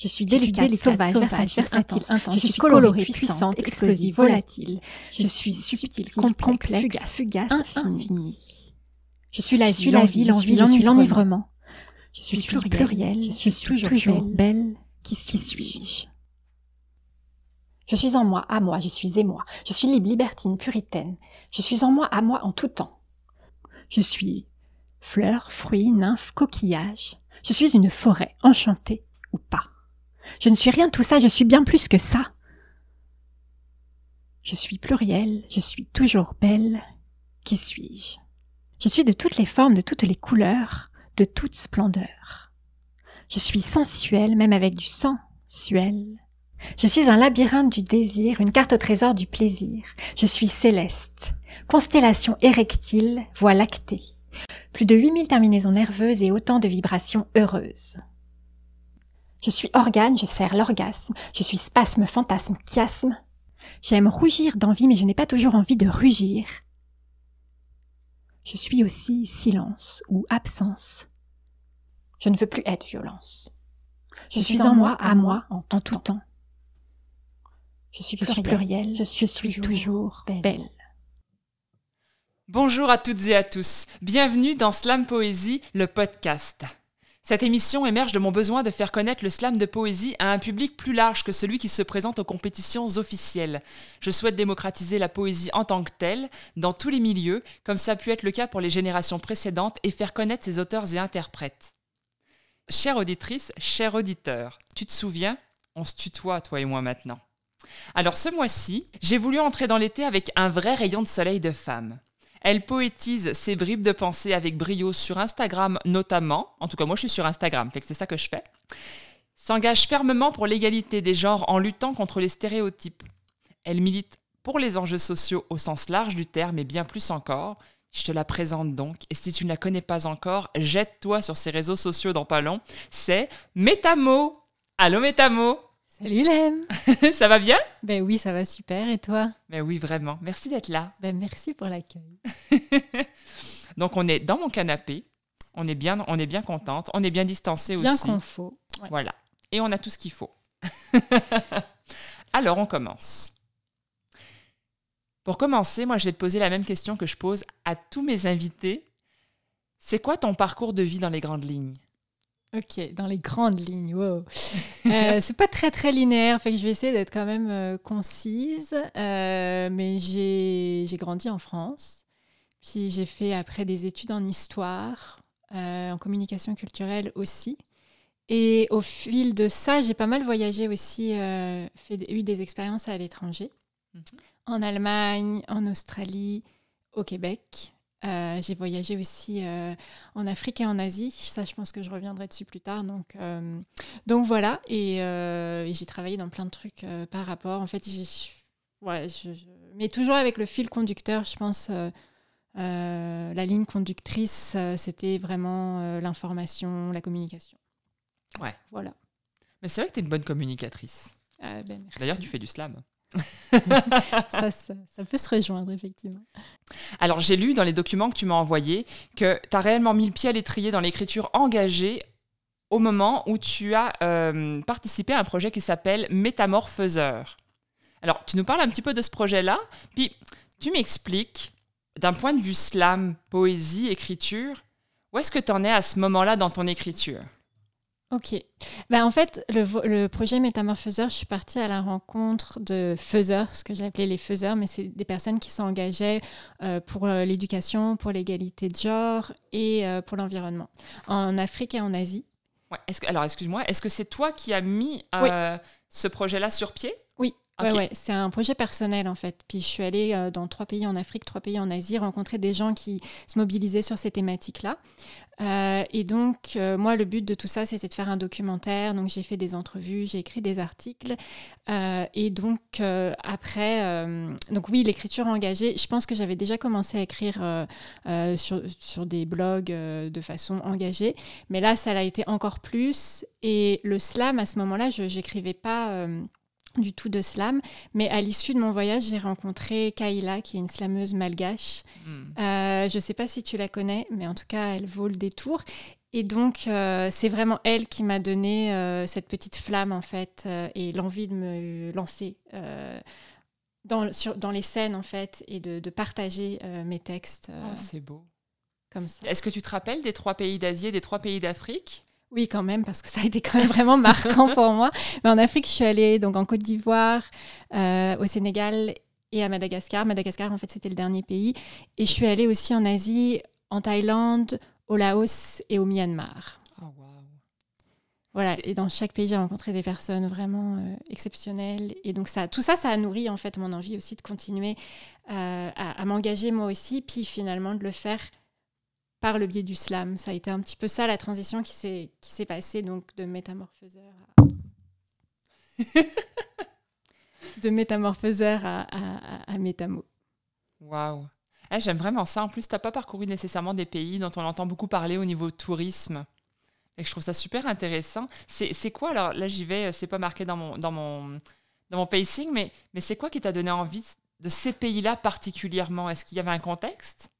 Je suis délicate, sauvage, versatile, intense. Je suis colorée, puissante, explosive, volatile. Je suis subtile, complexe, fugace, infinie. Je suis la vie, l'envie, je suis l'enivrement. Je suis pluriel, je suis toujours belle. Qui suis-je Je suis en moi, à moi, je suis et moi. Je suis libre, libertine, puritaine. Je suis en moi, à moi, en tout temps. Je suis fleur, fruit, nymphe, coquillage. Je suis une forêt, enchantée ou pas. Je ne suis rien de tout ça, je suis bien plus que ça. Je suis pluriel, je suis toujours belle. Qui suis-je? Je suis de toutes les formes, de toutes les couleurs, de toute splendeur. Je suis sensuelle, même avec du sensuel. Je suis un labyrinthe du désir, une carte au trésor du plaisir. Je suis céleste, constellation érectile, voie lactée. Plus de 8000 terminaisons nerveuses et autant de vibrations heureuses. Je suis organe, je sers l'orgasme. Je suis spasme, fantasme, chiasme. J'aime rougir d'envie, mais je n'ai pas toujours envie de rugir. Je suis aussi silence ou absence. Je ne veux plus être violence. Je, suis en moi, à moi, en tout, temps. Je suis pluriel, je suis, toujours, belle. Bonjour à toutes et à tous. Bienvenue dans Slam Poésie, le podcast. Cette émission émerge de mon besoin de faire connaître le slam de poésie à un public plus large que celui qui se présente aux compétitions officielles. Je souhaite démocratiser la poésie en tant que telle, dans tous les milieux, comme ça a pu être le cas pour les générations précédentes, et faire connaître ses auteurs et interprètes. Chère auditrice, cher auditeur, tu te souviens? On se tutoie, toi et moi maintenant. Alors ce mois-ci, j'ai voulu entrer dans l'été avec un vrai rayon de soleil de femme. Elle poétise ses bribes de pensée avec brio sur Instagram notamment. En tout cas, moi je suis sur Instagram, fait que c'est ça que je fais. S'engage fermement pour l'égalité des genres en luttant contre les stéréotypes. Elle milite pour les enjeux sociaux au sens large du terme et bien plus encore. Je te la présente donc, et si tu ne la connais pas encore, jette-toi sur ses réseaux sociaux dans pas long. C'est Métamo. Allô Métamo Salut Lem Ça va bien? Ben oui, ça va super. Et toi? Ben oui, vraiment. Merci d'être là. Ben merci pour l'accueil. Donc on est dans mon canapé. On est bien, on est bien contente. On est bien distancé aussi. Bien qu'on faut. Voilà. Et on a tout ce qu'il faut. Alors on commence. Pour commencer, moi je vais te poser la même question que je pose à tous mes invités. C'est quoi ton parcours de vie dans les grandes lignes? Ok, dans les grandes lignes, wow. euh, c'est pas très très linéaire, fait que je vais essayer d'être quand même euh, concise. Euh, mais j'ai grandi en France, puis j'ai fait après des études en histoire, euh, en communication culturelle aussi. Et au fil de ça, j'ai pas mal voyagé aussi, fait, eu des expériences à l'étranger, mhm. en Allemagne, en Australie, au Québec. Euh, j'ai voyagé aussi euh, en Afrique et en Asie. Ça, je pense que je reviendrai dessus plus tard. Donc, euh, donc voilà. Et, j'ai travaillé dans plein de trucs par rapport. En fait, ouais, mais toujours avec le fil conducteur, je pense. la ligne conductrice, c'était vraiment l'information, la communication. Ouais. Voilà. Mais c'est vrai que tu es une bonne communicatrice. Ah, ben, D'ailleurs, tu fais du slam. ça, peut se rejoindre, effectivement. Alors, j'ai lu dans les documents que tu m'as envoyés que tu as réellement mis le pied à l'étrier dans l'écriture engagée au moment où tu as euh, participé à un projet qui s'appelle Métamorphoseur. Alors, tu nous parles un petit peu de ce projet-là, puis tu m'expliques, d'un point de vue slam, poésie, écriture, où est-ce que tu en es à ce moment-là dans ton écriture? Ok. Ben, en fait, le, projet Métamorphoseur, je suis partie à la rencontre de faiseurs, ce que j'ai appelé les faiseurs, mais c'est des personnes qui s'engageaient euh, pour euh, l'éducation, pour l'égalité de genre et euh, pour l'environnement, en Afrique et en Asie. Ouais. Que, alors, excuse-moi, est-ce que c'est toi qui as mis ce projet-là sur pied? Oui. Ouais, c'est un projet personnel en fait. Puis je suis allée dans trois pays en Afrique, trois pays en Asie, rencontrer des gens qui se mobilisaient sur ces thématiques-là. Euh, et donc, euh, moi, le but de tout ça, c'était de faire un documentaire. Donc, j'ai fait des entrevues, j'ai écrit des articles. Euh, et donc, après, donc oui, l'écriture engagée, je pense que j'avais déjà commencé à écrire sur, sur, des blogs de façon engagée. Mais là, ça l'a été encore plus. Et le slam, à ce moment-là, je n'écrivais pas du tout de slam. Mais à l'issue de mon voyage, j'ai rencontré Kaila, qui est une slameuse malgache. Hmm. Euh, je ne sais pas si tu la connais, mais en tout cas, elle vaut le détour. Et donc, euh, c'est vraiment elle qui m'a donné euh, cette petite flamme, en fait, et l'envie de me lancer dans, sur, dans les scènes, en fait, et de, de partager mes textes. Ah, c'est beau. Comme ça. Est-ce que tu te rappelles des trois pays d'Asie et des trois pays d'Afrique? Oui, quand même, parce que ça a été quand même vraiment marquant pour moi. Mais en Afrique, je suis allée donc en Côte d'Ivoire, au Sénégal et à Madagascar. Madagascar, en fait, c'était le dernier pays. Et je suis allée aussi en Asie, en Thaïlande, au Laos et au Myanmar. Oh, Voilà, et dans chaque pays, j'ai rencontré des personnes vraiment euh, exceptionnelles. Et donc, ça, tout ça, ça a nourri en fait mon envie aussi de continuer euh, à, m'engager moi aussi, puis finalement de le faire par le biais du slam. Ça a été un petit peu ça la transition qui s'est, qui s'est passée donc de métamorphoseur à... de métamorphoseur à, à, à métamo. Waouh eh, j'aime vraiment ça. En plus, tu n'as pas parcouru nécessairement des pays dont on entend beaucoup parler au niveau tourisme. Et je trouve ça super intéressant. C'est quoi, alors là j'y vais, c'est pas marqué dans mon, dans mon, dans mon pacing, mais, mais c'est quoi qui t'a donné envie de ces pays-là particulièrement? Est-ce qu'il y avait un contexte?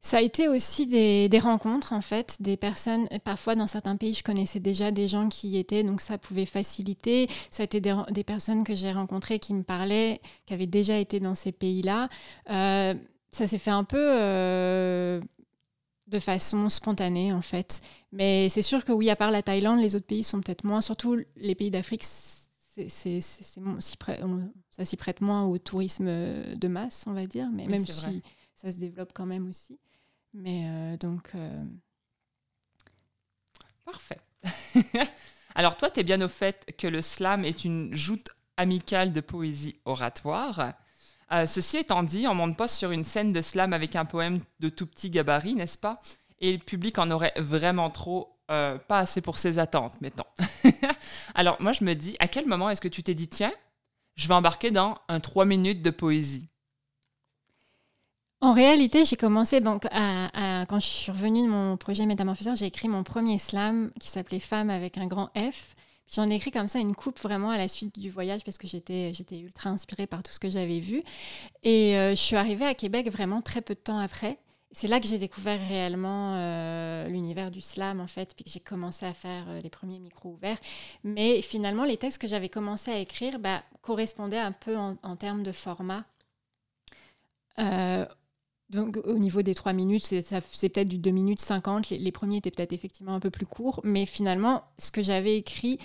Ça a été aussi des, des, rencontres, en fait, des personnes. Parfois, dans certains pays, je connaissais déjà des gens qui y étaient, donc ça pouvait faciliter. Ça a été des, des personnes que j'ai rencontrées qui me parlaient, qui avaient déjà été dans ces pays-là. Euh, ça s'est fait un peu euh, de façon spontanée en fait. Mais c'est sûr que oui, à part la Thaïlande, les autres pays sont peut-être moins, surtout les pays d'Afrique, c'est, ça s'y prête moins au tourisme de masse, on va dire, mais même si ça se développe quand même aussi. Mais euh, donc... Euh, Parfait. Alors toi, tu es bien au fait que le slam est une joute amicale de poésie oratoire. Euh, ceci étant dit, on monte pas sur une scène de slam avec un poème de tout petit gabarit, n'est-ce pas? Et le public en aurait vraiment trop, pas assez pour ses attentes, mettons. Alors moi, je me dis, à quel moment est-ce que tu t'es dit, tiens, je vais embarquer dans un 3 minutes de poésie en réalité, j'ai commencé donc quand je suis revenue de mon projet Métamorphoseur, j'ai écrit mon premier slam qui s'appelait Femme avec un grand F. J'en ai écrit comme ça une coupe vraiment à la suite du voyage parce que j'étais, ultra inspirée par tout ce que j'avais vu. Et euh, je suis arrivée à Québec vraiment très peu de temps après. C'est là que j'ai découvert réellement euh, l'univers du slam, en fait, puis que j'ai commencé à faire euh, les premiers micros ouverts. Mais finalement, les textes que j'avais commencé à écrire bah, correspondaient un peu en, termes de format. Donc, au niveau des trois minutes, c'est, c'est peut-être du 2 minutes 50. Les, les premiers étaient peut-être effectivement un peu plus courts. Mais finalement, ce que j'avais écrit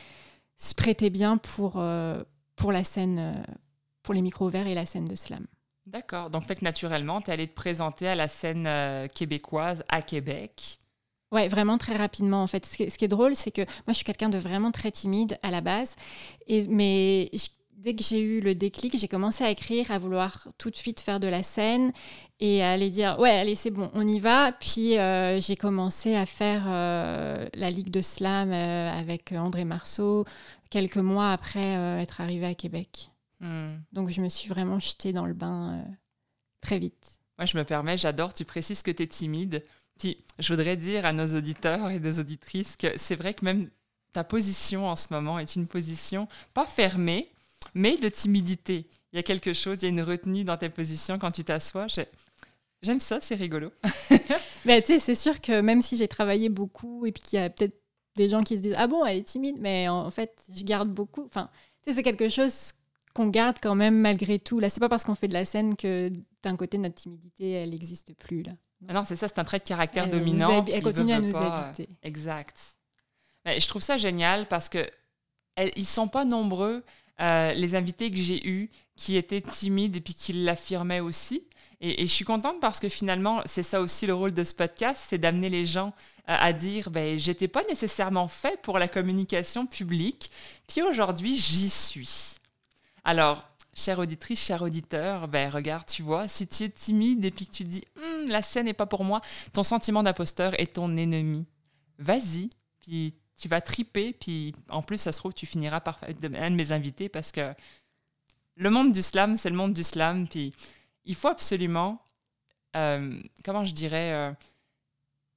se prêtait bien pour, euh, pour la scène, euh, pour les micros verts et la scène de slam. D'accord. Donc, fait que naturellement, tu es allé te présenter à la scène euh, québécoise à Québec. Ouais, vraiment très rapidement en fait. Ce qui, ce qui est drôle, c'est que moi je suis quelqu'un de vraiment très timide à la base, et, mais dès que j'ai eu le déclic, j'ai commencé à écrire, à vouloir tout de suite faire de la scène et à aller dire ouais, allez, c'est bon, on y va. Puis euh, j'ai commencé à faire euh, la Ligue de Slam euh, avec André Marceau quelques mois après être arrivé à Québec. Hmm. Donc je me suis vraiment jetée dans le bain très vite. Moi, je me permets, j'adore, tu précises que tu es timide. Puis je voudrais dire à nos auditeurs et nos auditrices que c'est vrai que même ta position en ce moment est une position pas fermée, mais de timidité. Il y a quelque chose, il y a une retenue dans tes positions quand tu t'assois. J'aime ça, c'est rigolo. mais tu sais, c'est sûr que même si j'ai travaillé beaucoup et puis qu'il y a peut-être des gens qui se disent ah bon elle est timide, mais en fait je garde beaucoup. Enfin, tu sais, c'est quelque chose qu'on garde quand même malgré tout. Là, c'est pas parce qu'on fait de la scène que d'un côté notre timidité elle n'existe plus là. Ah non, c'est ça, c'est un trait de caractère dominant. Elle continue à nous habiter. Exact. Mais je trouve ça génial parce que ils sont pas nombreux euh, les invités que j'ai eus qui étaient timides et puis qui l'affirmaient aussi. Et, je suis contente parce que finalement, c'est ça aussi le rôle de ce podcast, c'est d'amener les gens euh, à dire ben, j'étais pas nécessairement fait pour la communication publique, puis aujourd'hui, j'y suis. Alors, chère auditrice, cher auditeur, ben regarde, tu vois, si tu es timide et puis que tu dis hum, la scène n'est pas pour moi, ton sentiment d'imposteur est ton ennemi. Vas-y, puis tu vas triper, puis en plus, ça se trouve, tu finiras par être un de mes invités parce que le monde du slam, c'est le monde du slam, puis il faut absolument, euh, comment je dirais, euh,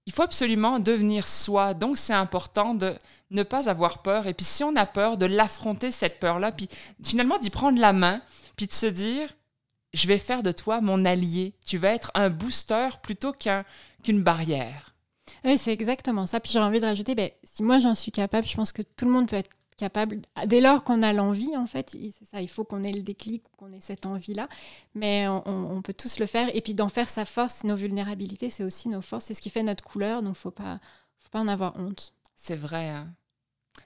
il faut absolument devenir soi. Donc, c'est important de ne pas avoir peur. Et puis, si on a peur, de l'affronter, cette peur-là, puis finalement d'y prendre la main, puis de se dire, je vais faire de toi mon allié. Tu vas être un booster plutôt qu'une barrière. Oui, c'est exactement ça. Puis j'ai envie de rajouter, ben, si moi j'en suis capable, je pense que tout le monde peut être capable, dès lors qu'on a l'envie, en fait, c'est ça, il faut qu'on ait le déclic, qu'on ait cette envie-là, mais on, peut tous le faire. Et puis d'en faire sa force, nos vulnérabilités, c'est aussi nos forces, c'est ce qui fait notre couleur, donc faut pas, faut pas en avoir honte. C'est vrai. Hein.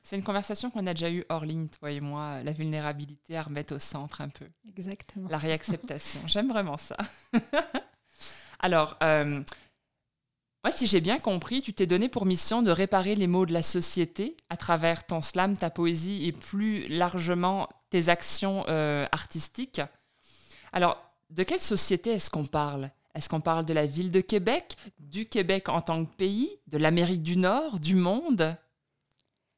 C'est une conversation qu'on a déjà eue hors ligne, toi et moi, la vulnérabilité à remettre au centre un peu. Exactement. La réacceptation. J'aime vraiment ça. Alors, euh, moi, si j'ai bien compris, tu t'es donné pour mission de réparer les maux de la société à travers ton slam, ta poésie et plus largement tes actions euh, artistiques. Alors, de quelle société est-ce qu'on parle? Est-ce qu'on parle de la ville de Québec, du Québec en tant que pays, de l'Amérique du Nord, du monde?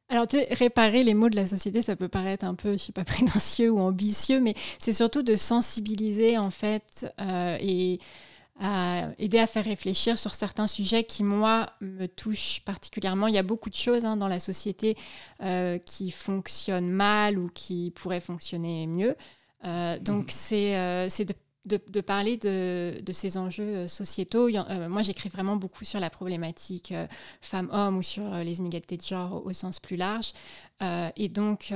Alors, réparer les maux de la société, ça peut paraître un peu, je sais pas, prétentieux ou ambitieux, mais c'est surtout de sensibiliser, en fait, euh, et à aider à faire réfléchir sur certains sujets qui, moi, me touchent particulièrement. Il y a beaucoup de choses hein, dans la société euh, qui fonctionnent mal ou qui pourraient fonctionner mieux. Euh, donc, mmh. c'est de de, parler de, ces enjeux euh, sociétaux. Euh, moi, j'écris vraiment beaucoup sur la problématique euh, femmes-hommes ou sur les inégalités de genre au, sens plus large. et donc,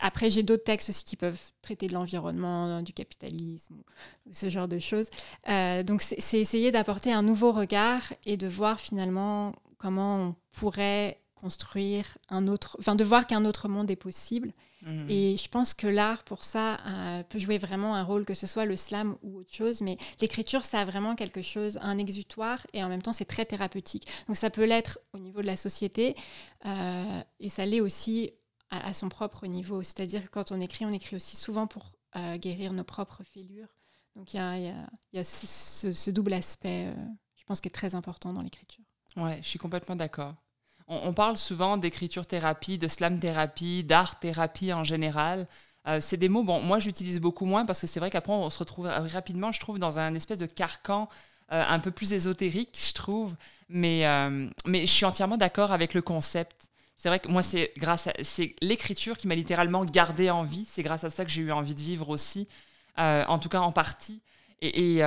après, j'ai d'autres textes aussi qui peuvent traiter de l'environnement, du capitalisme, ce genre de choses. donc, c'est essayer d'apporter un nouveau regard et de voir finalement comment on pourrait construire un autre, enfin de voir qu'un autre monde est possible. Mhm. Et je pense que l'art, pour ça, euh, peut jouer vraiment un rôle, que ce soit le slam ou autre chose. Mais l'écriture, ça a vraiment quelque chose, un exutoire, et en même temps, c'est très thérapeutique. Donc ça peut l'être au niveau de la société, euh, et ça l'est aussi à, son propre niveau. C'est-à-dire que quand on écrit, on écrit aussi souvent pour euh, guérir nos propres fêlures. Donc il y a, y a, ce, ce, double aspect, je pense, qui est très important dans l'écriture. Ouais, je suis complètement d'accord. On, parle souvent d'écriture-thérapie, de slam-thérapie, d'art-thérapie en général. Euh, c'est des mots, bon, moi j'utilise beaucoup moins parce que c'est vrai qu'après on se retrouve rapidement, je trouve, dans un espèce de carcan euh, un peu plus ésotérique, je trouve. Mais, euh, mais je suis entièrement d'accord avec le concept. C'est vrai que moi, c'est grâce c'est l'écriture qui m'a littéralement gardé en vie. C'est grâce à ça que j'ai eu envie de vivre aussi, en tout cas en partie. Et,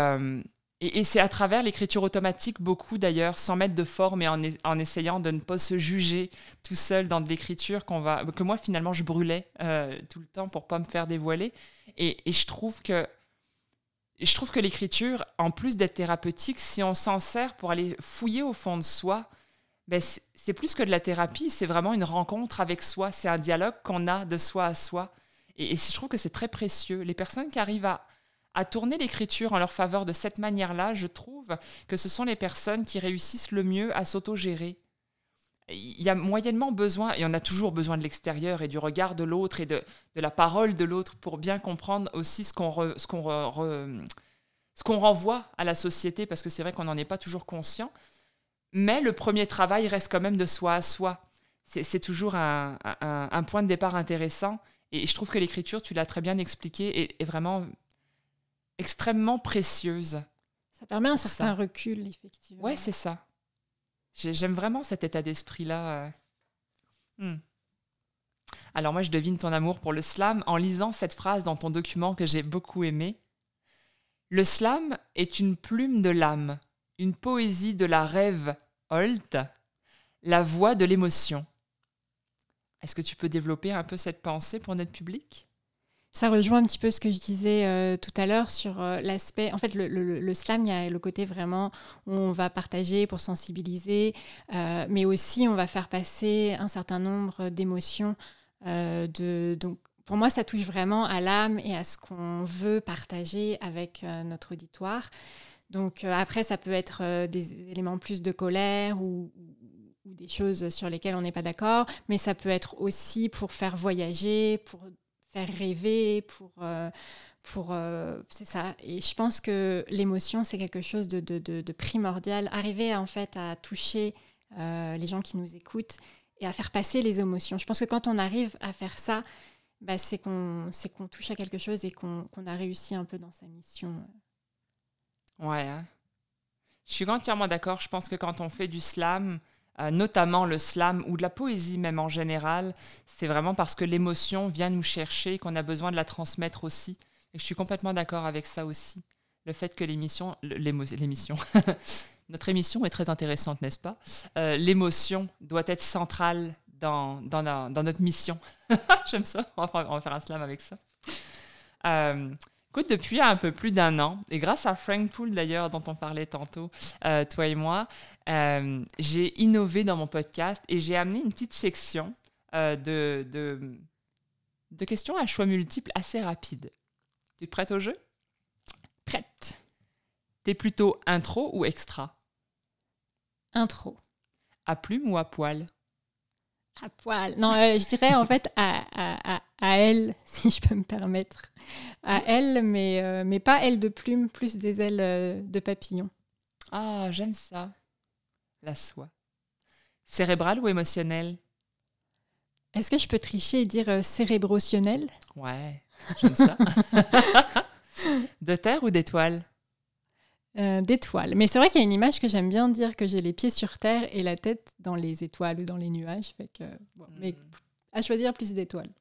c'est à travers l'écriture automatique, beaucoup d'ailleurs, sans mettre de forme et en, essayant de ne pas se juger tout seul dans de l'écriture, que moi finalement je brûlais euh, tout le temps pour pas me faire dévoiler. Et, je trouve que je trouve que l'écriture, en plus d'être thérapeutique, si on s'en sert pour aller fouiller au fond de soi, ben c'est plus que de la thérapie, c'est vraiment une rencontre avec soi, c'est un dialogue qu'on a de soi à soi. Et, et je trouve que c'est très précieux. Les personnes qui arrivent à à tourner l'écriture en leur faveur de cette manière-là, je trouve que ce sont les personnes qui réussissent le mieux à s'autogérer. Il y a moyennement besoin, et on a toujours besoin de l'extérieur et du regard de l'autre et de, la parole de l'autre pour bien comprendre aussi ce qu'on renvoie à la société, parce que c'est vrai qu'on n'en est pas toujours conscient. Mais le premier travail reste quand même de soi à soi. C'est toujours un, point de départ intéressant. Et je trouve que l'écriture, tu l'as très bien expliqué, est vraiment extrêmement précieuse. Ça permet un certain recul, effectivement. Ouais, c'est ça. J'aime vraiment cet état d'esprit-là. Euh. Hmm. Alors moi, je devine ton amour pour le slam en lisant cette phrase dans ton document que j'ai beaucoup aimé. Le slam est une plume de l'âme, une poésie de la rêve Holt, la voix de l'émotion. Est-ce que tu peux développer un peu cette pensée pour notre public? Ça rejoint un petit peu ce que je disais euh, tout à l'heure sur euh, l'aspect. En fait, le, slam, il y a le côté vraiment où on va partager pour sensibiliser, euh, mais aussi on va faire passer un certain nombre d'émotions. donc, pour moi, ça touche vraiment à l'âme et à ce qu'on veut partager avec notre auditoire. Donc, après, ça peut être des éléments plus de colère ou, ou des choses sur lesquelles on n'est pas d'accord, mais ça peut être aussi pour faire voyager, pour rêver, pour... Euh, pour euh, c'est ça. Et je pense que l'émotion, c'est quelque chose de, de, primordial. Arriver en fait à toucher euh, les gens qui nous écoutent et à faire passer les émotions. Je pense que quand on arrive à faire ça, bah, c'est qu'on qu'on touche à quelque chose et qu'on a réussi un peu dans sa mission. Ouais. Hein. Je suis entièrement d'accord. Je pense que quand on fait du slam, notamment le slam ou de la poésie même en général, c'est vraiment parce que l'émotion vient nous chercher qu'on a besoin de la transmettre aussi. Et je suis complètement d'accord avec ça aussi. Le fait que l'émission, l'émission, notre émission est très intéressante, n'est-ce pas? Euh, L'émotion doit être centrale dans, dans, notre mission. J'aime ça, on va, faire, on va, faire, un slam avec ça. Euh, écoute, depuis un peu plus d'un an, et grâce à Frank Poole d'ailleurs, dont on parlait tantôt, euh, toi et moi, j'ai innové dans mon podcast et j'ai amené une petite section de, de, de questions à choix multiples assez rapides. Tu es prête au jeu? Prête. T'es plutôt intro ou extra? Intro. À plume ou à poil? À poil. Non, euh, je dirais en fait à, à, à, elle, si je peux me permettre. À elle, mais, euh, mais pas elle de plume, plus des ailes euh, de papillon. Ah, j'aime ça. La soie. Cérébral ou émotionnel? Est-ce que je peux tricher et dire cérébrationnel? Ouais, j'aime ça. de terre ou d'étoile euh, d'étoiles. Mais c'est vrai qu'il y a une image que j'aime bien dire que j'ai les pieds sur terre et la tête dans les étoiles ou dans les nuages. Fait que, Mais hmm. à choisir plus d'étoiles.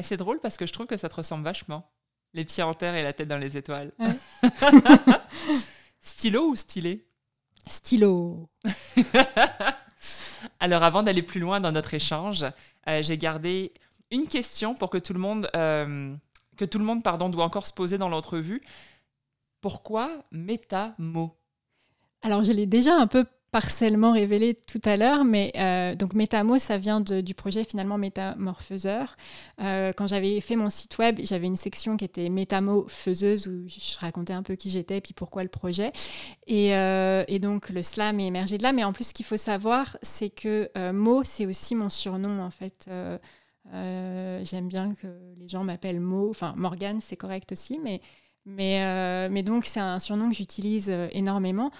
c'est drôle parce que je trouve que ça te ressemble vachement. Les pieds en terre et la tête dans les étoiles. Stylo ou stylé? Stylo. Alors avant d'aller plus loin dans notre échange, euh, j'ai gardé une question pour que tout le monde, euh, que tout le monde pardon, doit encore se poser dans l'entrevue. Pourquoi métamo Alors, je l'ai déjà un peu partiellement révélé tout à l'heure, mais euh, donc Métamo, ça vient du projet finalement Métamorphoseur. Euh, quand j'avais fait mon site web, j'avais une section qui était Métamorphoseuse où je racontais un peu qui j'étais et puis pourquoi le projet. Et, euh, et, donc le slam est émergé de là. Mais en plus, ce qu'il faut savoir, c'est que Mo, c'est aussi mon surnom en fait. J'aime bien que les gens m'appellent Mo. Enfin, Morgane, c'est correct aussi, mais mais, donc, c'est un surnom que j'utilise énormément.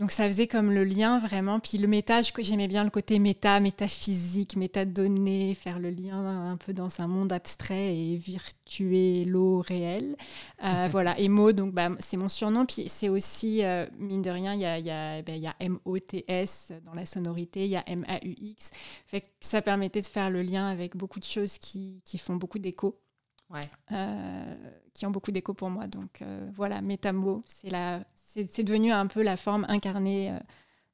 Donc, ça faisait comme le lien vraiment. Puis le méta, j'aimais bien le côté méta, métaphysique, métadonnées, faire le lien un peu dans un monde abstrait et virtuel, réel. Euh, voilà. Et Mo, donc, bah, c'est mon surnom. Puis c'est aussi, mine de rien, il y a, y, a, ben, y a M-O-T-S dans la sonorité, il y a M-A-U-X. Fait que ça permettait de faire le lien avec beaucoup de choses qui, qui font beaucoup d'écho. Ouais. Euh, qui ont beaucoup d'écho pour moi. Donc euh, voilà, Métamo, c'est devenu un peu la forme incarnée euh,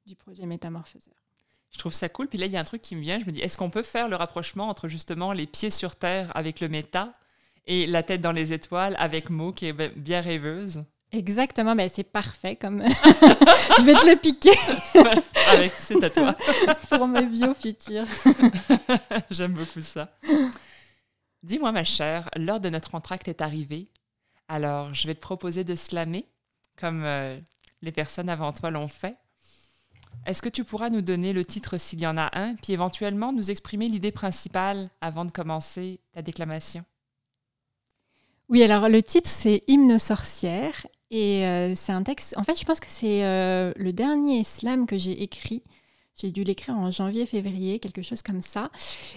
du projet Métamorphoseur. Je trouve ça cool. Puis là, il y a un truc qui me vient. Je me dis, est-ce qu'on peut faire le rapprochement entre justement les pieds sur terre avec le méta et la tête dans les étoiles avec Mo, qui est bien rêveuse? Exactement, mais ben, c'est parfait comme. je vais te le piquer. avec, c'est à toi. Pour mes bio futurs. J'aime beaucoup ça. Dis-moi, ma chère, l'heure de notre entracte est arrivée. Alors, je vais te proposer de slammer, comme euh, les personnes avant toi l'ont fait. Est-ce que tu pourras nous donner le titre s'il y en a un, puis éventuellement nous exprimer l'idée principale avant de commencer ta déclamation? Oui, alors le titre c'est Hymne sorcière et euh, c'est un texte. En fait, je pense que c'est euh, le dernier slam que j'ai écrit. J'ai dû l'écrire en janvier-février, quelque chose comme ça.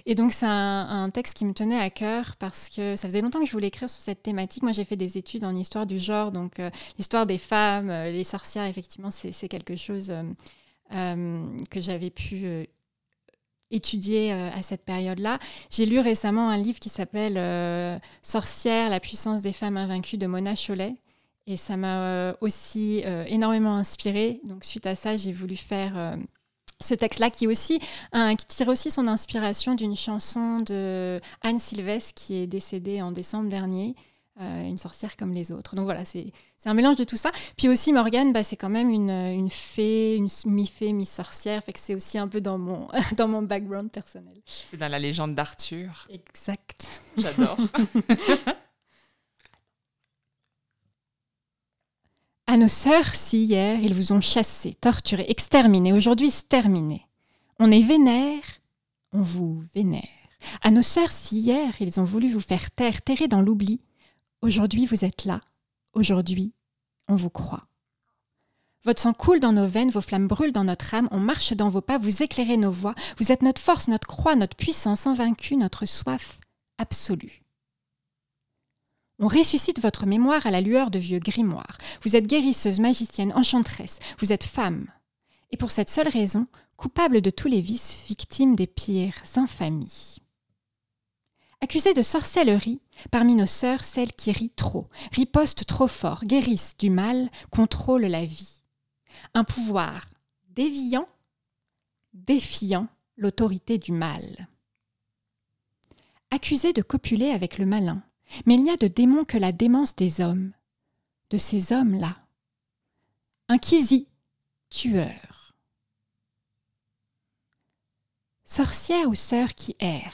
Et donc, c'est un, texte qui me tenait à cœur parce que ça faisait longtemps que je voulais écrire sur cette thématique. Moi, j'ai fait des études en histoire du genre, donc euh, l'histoire des femmes, euh, les sorcières, effectivement, c'est quelque chose euh, que j'avais pu étudier à cette période-là. J'ai lu récemment un livre qui s'appelle Sorcière, la puissance des femmes invaincues de Mona Chollet. Et ça m'a aussi énormément inspirée. Donc, suite à ça, j'ai voulu faire ce texte-là qui aussi qui tire aussi son inspiration d'une chanson de Anne Sylvestre qui est décédée en décembre dernier, euh, une sorcière comme les autres. Donc voilà, c'est un mélange de tout ça. Puis aussi Morgane, bah, c'est quand même une, une fée, une mi-fée, mi-sorcière, fait que c'est aussi un peu dans mon dans mon background personnel. C'est dans la légende d'Arthur. Exact. J'adore. À nos sœurs, si hier ils vous ont chassés, torturés, exterminés, aujourd'hui sterminés. On est vénère, on vous vénère. À nos sœurs, si hier ils ont voulu vous faire taire, terrer dans l'oubli, aujourd'hui vous êtes là, aujourd'hui on vous croit. Votre sang coule dans nos veines, vos flammes brûlent dans notre âme, on marche dans vos pas, vous éclairez nos voies, vous êtes notre force, notre croix, notre puissance invaincue, notre soif absolue. On ressuscite votre mémoire à la lueur de vieux grimoires. Vous êtes guérisseuse, magicienne, enchanteresse, vous êtes femme. Et pour cette seule raison, coupable de tous les vices, victime des pires infamies. Accusée de sorcellerie, parmi nos sœurs, celles qui rient trop, ripostent trop fort, guérissent du mal, contrôlent la vie. un pouvoir déviant, défiant l'autorité du mal. Accusé de copuler avec le malin, mais il n'y a de démon que la démence des hommes, de ces hommes-là. Inquisi, tueur. Sorcière ou sœur qui erre,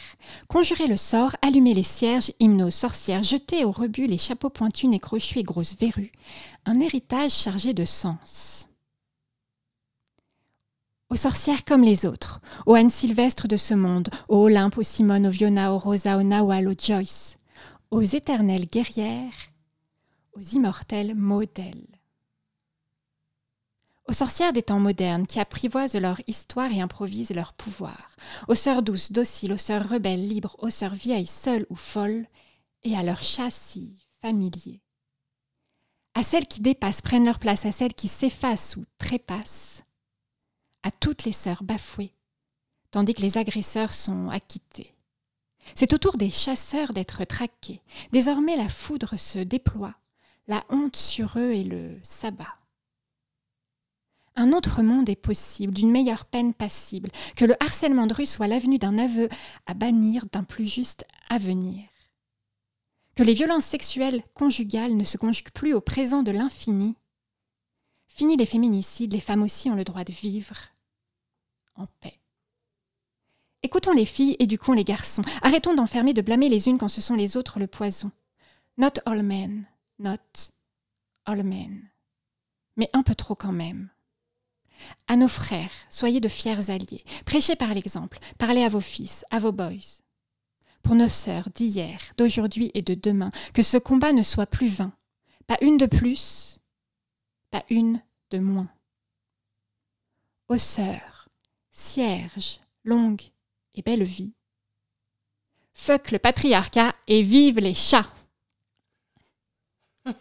conjurez le sort, allumez les cierges, hymnos, sorcières, jetez au rebut les chapeaux pointus, nez crochus et grosses verrues, un héritage chargé de sens. Aux sorcières comme les autres, aux Anne Sylvestre de ce monde, aux Olympe, aux Simone, aux Viona, aux Rosa, aux Nawal, aux Joyce, aux éternelles guerrières, aux immortels modèles. Aux sorcières des temps modernes qui apprivoisent leur histoire et improvisent leur pouvoir, aux sœurs douces, dociles, aux sœurs rebelles, libres, aux sœurs vieilles, seules ou folles, et à leurs châssis familiers. À celles qui dépassent, prennent leur place, à celles qui s'effacent ou trépassent, à toutes les sœurs bafouées, tandis que les agresseurs sont acquittés. C'est au tour des chasseurs d'être traqués. Désormais la foudre se déploie, la honte sur eux et le sabbat. Un autre monde est possible, d'une meilleure peine passible, que le harcèlement de rue soit l'avenue d'un aveu à bannir d'un plus juste avenir. Que les violences sexuelles conjugales ne se conjuguent plus au présent de l'infini. Fini les féminicides, les femmes aussi ont le droit de vivre en paix. Écoutons les filles, éduquons les garçons. Arrêtons d'enfermer, de blâmer les unes quand ce sont les autres le poison. Not all men, not all men. Mais un peu trop quand même. À nos frères, soyez de fiers alliés. Prêchez par l'exemple. Parlez à vos fils, à vos boys. Pour nos sœurs d'hier, d'aujourd'hui et de demain, que ce combat ne soit plus vain. Pas une de plus, pas une de moins. Aux sœurs, cierges, longue et belle vie. Fuck le patriarcat et vive les chats!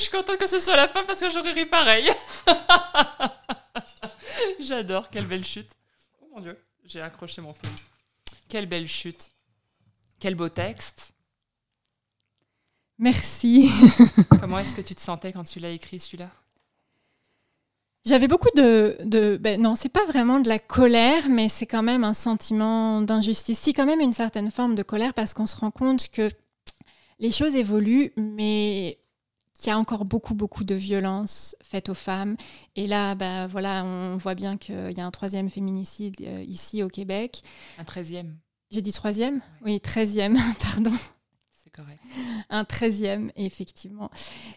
Je suis contente que ce soit la fin parce que j'aurais ri pareil. J'adore, quelle belle chute. Oh mon dieu, j'ai accroché mon film. Quelle belle chute. Quel beau texte. Merci. Comment est-ce que tu te sentais quand tu l'as écrit celui-là? J'avais beaucoup de, de ben non, c'est pas vraiment de la colère, mais c'est quand même un sentiment d'injustice. Si quand même une certaine forme de colère parce qu'on se rend compte que les choses évoluent, mais qu'il y a encore beaucoup, beaucoup de violences faites aux femmes. Et là, bah, voilà, on voit bien qu'il y a un troisième féminicide euh, ici au Québec. Un treizième. J'ai dit troisième? Oui, treizième, pardon. Un treizième, effectivement.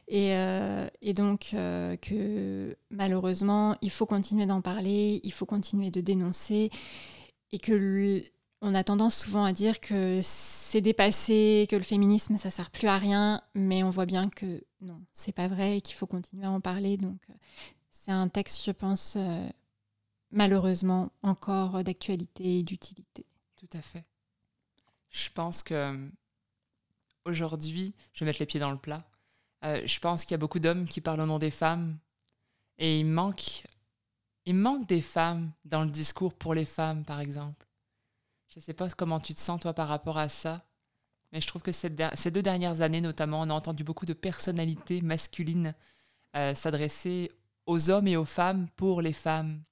Et, euh, donc, euh, que malheureusement, il faut continuer d'en parler, il faut continuer de dénoncer. Et que on a tendance souvent à dire que c'est dépassé, que le féminisme ça sert plus à rien, mais on voit bien que non, c'est pas vrai et qu'il faut continuer à en parler. Donc euh, c'est un texte, je pense, malheureusement encore d'actualité et d'utilité. Tout à fait. Je pense que aujourd'hui, je vais mettre les pieds dans le plat. euh, je pense qu'il y a beaucoup d'hommes qui parlent au nom des femmes et il manque, il manque des femmes dans le discours pour les femmes, par exemple. Je ne sais pas comment tu te sens toi par rapport à ça, mais je trouve que ces deux dernières années, notamment, on a entendu beaucoup de personnalités masculines euh, s'adresser aux hommes et aux femmes pour les femmes.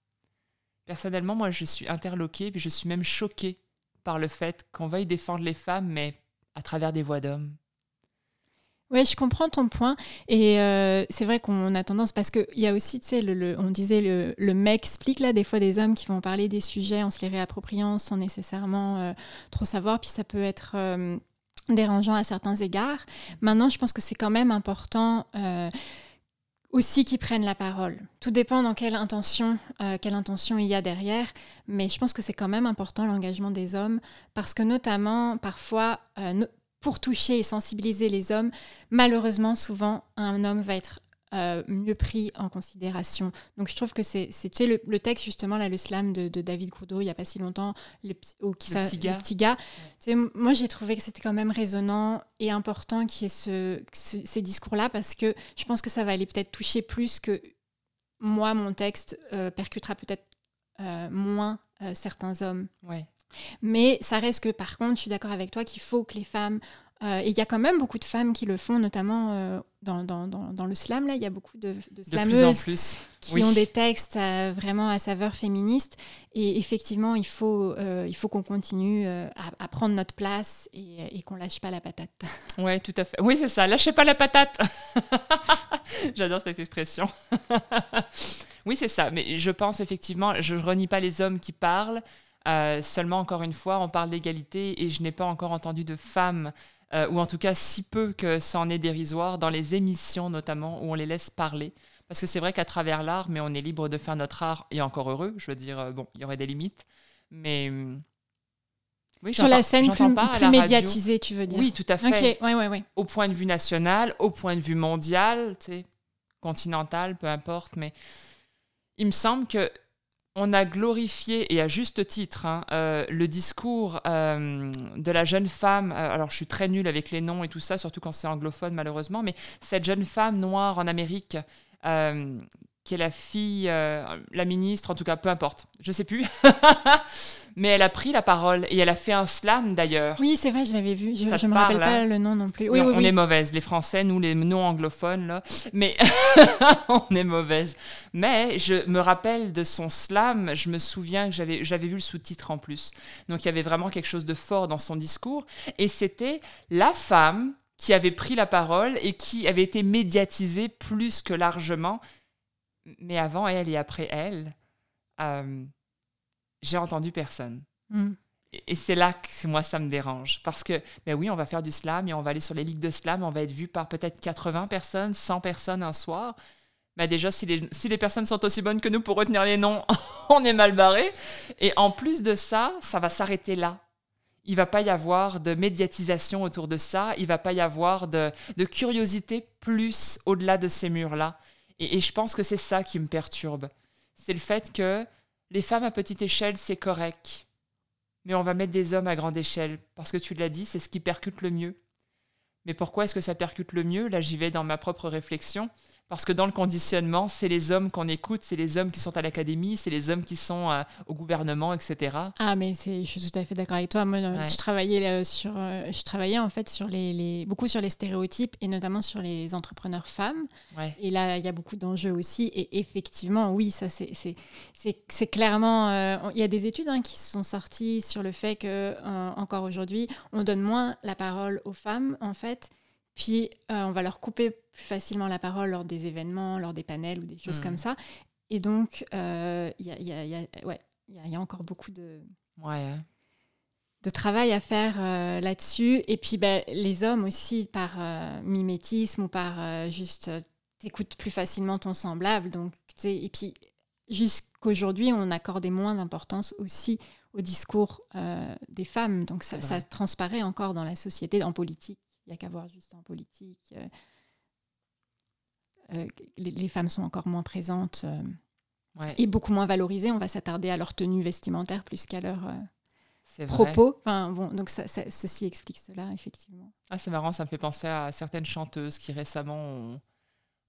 Personnellement, moi, je suis interloquée, puis je suis même choquée par le fait qu'on veuille défendre les femmes, mais à travers des voix d'hommes. Oui, je comprends ton point. Et euh, c'est vrai qu'on a tendance, parce qu'il y a aussi, tu sais, on disait le, le mec explique, là, des fois des hommes qui vont parler des sujets en se les réappropriant sans nécessairement euh, trop savoir, puis ça peut être euh, dérangeant à certains égards. Maintenant, je pense que c'est quand même important. Aussi qu'ils prennent la parole. Tout dépend dans quelle intention, euh, quelle intention il y a derrière, mais je pense que c'est quand même important l'engagement des hommes parce que notamment parfois euh, pour toucher et sensibiliser les hommes, malheureusement, souvent, un homme va être euh, mieux pris en considération. Donc, je trouve que c'est le, le texte, justement, là, le slam de, de David Gourdeau, il n'y a pas si longtemps, le, petit- ou qui Le ça- petit gars. le petit gars. Moi, j'ai trouvé que c'était quand même résonnant et important qu'il y ait ce, ces discours-là parce que je pense que ça va aller peut-être toucher plus que moi, mon texte euh, percutera peut-être euh, moins certains hommes. Ouais. Mais ça reste que, par contre, je suis d'accord avec toi qu'il faut que les femmes Euh, et il y a quand même beaucoup de femmes qui le font, notamment euh, dans, dans, dans, le slam. Là, il y a beaucoup de, de slameuses plus qui ont des textes vraiment à saveur féministe. Et effectivement, il faut, il faut qu'on continue à, prendre notre place et, et qu'on lâche pas la patate. Oui, tout à fait. Oui, c'est ça. Lâchez pas la patate. J'adore cette expression. oui, c'est ça. Mais je pense effectivement, je ne renie pas les hommes qui parlent. Euh, seulement, encore une fois, on parle d'égalité et je n'ai pas encore entendu de femmes, euh, ou en tout cas si peu que ça en est dérisoire, dans les émissions notamment, où on les laisse parler. Parce que c'est vrai qu'à travers l'art, mais on est libre de faire notre art, et encore heureux, je veux dire, euh, bon, il y aurait des limites, mais... Hum, oui, Sur la scène plus, plus médiatisée, tu veux dire Oui, tout à fait. Ouais, ouais, ouais. Au point de vue national, au point de vue mondial, continental, peu importe, mais il me semble que on a glorifié, et à juste titre, hein, euh, le discours euh, de la jeune femme. Euh, alors, je suis très nulle avec les noms et tout ça, surtout quand c'est anglophone, malheureusement, mais cette jeune femme noire en Amérique qui est la fille, euh, la ministre, en tout cas, peu importe, je sais plus. Mais elle a pris la parole et elle a fait un slam d'ailleurs. Oui, c'est vrai, je l'avais vu. Je ne me rappelle pas hein le nom non plus. Oui, on est mauvaise, les Français, nous les non-anglophones, là. Mais on est mauvaise. Mais je me rappelle de son slam, je me souviens que j'avais, j'avais vu le sous-titre en plus. Donc il y avait vraiment quelque chose de fort dans son discours. Et c'était la femme qui avait pris la parole et qui avait été médiatisée plus que largement mais avant elle et après elle, euh, j'ai entendu personne. Hmm. Et, c'est là que moi, ça me dérange. Parce que, ben oui, on va faire du slam et on va aller sur les ligues de slam, on va être vu par peut-être 80 personnes, 100 personnes un soir. Mais déjà, si les, si les personnes sont aussi bonnes que nous pour retenir les noms, on est mal barré. Et en plus de ça, ça va s'arrêter là. Il va pas y avoir de médiatisation autour de ça. Il va pas y avoir de, de curiosité plus au-delà de ces murs-là. Et, je pense que c'est ça qui me perturbe. C'est le fait que les femmes à petite échelle, c'est correct. Mais on va mettre des hommes à grande échelle. Parce que tu l'as dit, c'est ce qui percute le mieux. Mais pourquoi est-ce que ça percute le mieux? Là, j'y vais dans ma propre réflexion. Parce que dans le conditionnement, c'est les hommes qu'on écoute, c'est les hommes qui sont à l'académie, c'est les hommes qui sont euh, au gouvernement, etc. Ah, mais je suis tout à fait d'accord avec toi. Moi, euh, je, travaillais, euh, sur, je travaillais en fait sur les, beaucoup sur les stéréotypes et notamment sur les entrepreneurs femmes. Et là, il y a beaucoup d'enjeux aussi. Et effectivement, oui, ça c'est clairement. Il y a des études hein, qui sont sorties sur le fait que encore aujourd'hui, on donne moins la parole aux femmes en fait puis, on va leur couper plus facilement la parole lors des événements, lors des panels ou des choses hmm. comme ça. Et donc, il y, a, encore beaucoup de, ouais. de travail à faire euh, là-dessus. Et puis, ben, les hommes aussi, par euh, mimétisme ou par juste t'écoutes plus facilement ton semblable. Donc, et puis, jusqu'aujourd'hui, on accordait moins d'importance aussi au discours des femmes. Donc, ça, ça transparaît encore dans la société, en politique n'y a qu'à voir juste en politique. Euh, euh, les, femmes sont encore moins présentes euh, et beaucoup moins valorisées. On va s'attarder à leur tenue vestimentaire plus qu'à leur propos. Enfin, bon, donc ça, ceci explique cela, effectivement. Ah, c'est marrant, ça me fait penser à certaines chanteuses qui récemment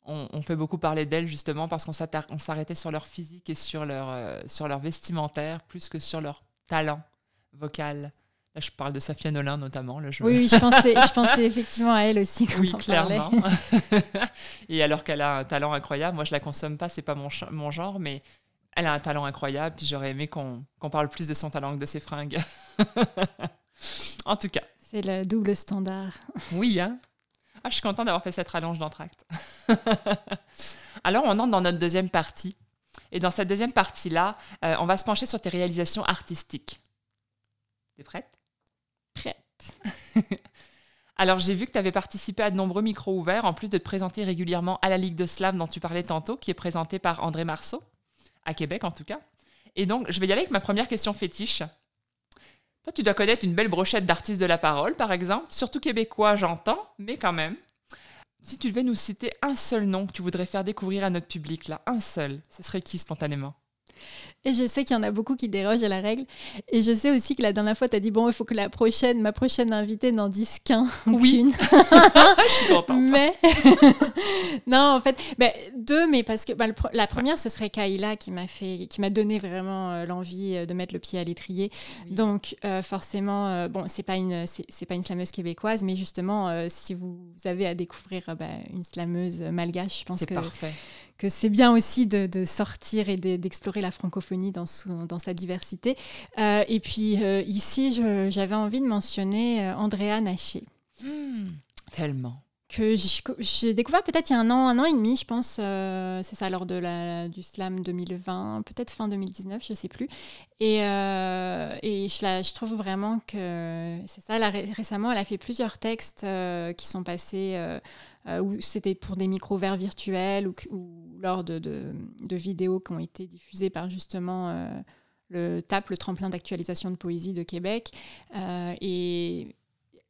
ont, fait beaucoup parler d'elles justement parce qu'on s'arrêtait sur leur physique et sur leur, sur leur vestimentaire plus que sur leur talent vocal. Là, je parle de Safia Nolin notamment. oui, oui, je pensais, je pensais effectivement à elle aussi quand oui, on clairement. et alors qu'elle a un talent incroyable, moi je la consomme pas, c'est pas mon, mon genre, mais elle a un talent incroyable, puis j'aurais aimé qu'on parle plus de son talent que de ses fringues. en tout cas. C'est le double standard. oui, hein. Ah, je suis contente d'avoir fait cette rallonge d'entracte. alors, on entre dans notre deuxième partie. Et dans cette deuxième partie-là, euh, on va se pencher sur tes réalisations artistiques. T'es prête? Prête. Alors, j'ai vu que tu avais participé à de nombreux micros ouverts, en plus de te présenter régulièrement à la Ligue de Slam dont tu parlais tantôt, qui est présentée par André Marceau, à Québec en tout cas. Et donc, je vais y aller avec ma première question fétiche. Toi, tu dois connaître une belle brochette d'artistes de la parole, par exemple, surtout québécois, j'entends, mais quand même. Si tu devais nous citer un seul nom que tu voudrais faire découvrir à notre public, là, un seul, ce serait qui spontanément? Et je sais qu'il y en a beaucoup qui dérogent à la règle. Et je sais aussi que la dernière fois, tu as dit, bon, il faut que la prochaine, ma prochaine invitée n'en dise qu'un. Oui. je suis contente. Mais, non, en fait, ben, deux, mais parce que ben, la première, ce serait Kaila qui m'a fait, qui m'a donné vraiment euh, l'envie euh, de mettre le pied à l'étrier. Donc, euh, forcément, bon, c'est pas une, c'est pas une slameuse québécoise, mais justement, si vous avez à découvrir ben, une slameuse malgache, je pense que, c'est bien aussi de, sortir et d'explorer la francophonie dans, dans sa diversité. Euh, et puis euh, ici, j'avais envie de mentionner euh, Andrea Naché. Hmm, tellement que j'ai découvert peut-être il y a un an, un an et demi, je pense. c'est ça, lors de la, du Slam 2020, peut-être fin 2019, je sais plus. Et, et je, la, je, trouve vraiment que c'est ça. récemment, elle a fait plusieurs textes qui sont passés euh, ou c'était pour des micro-verts virtuels ou, lors de, de, vidéos qui ont été diffusées par justement euh, le TAP, le tremplin d'actualisation de poésie de Québec. Euh, et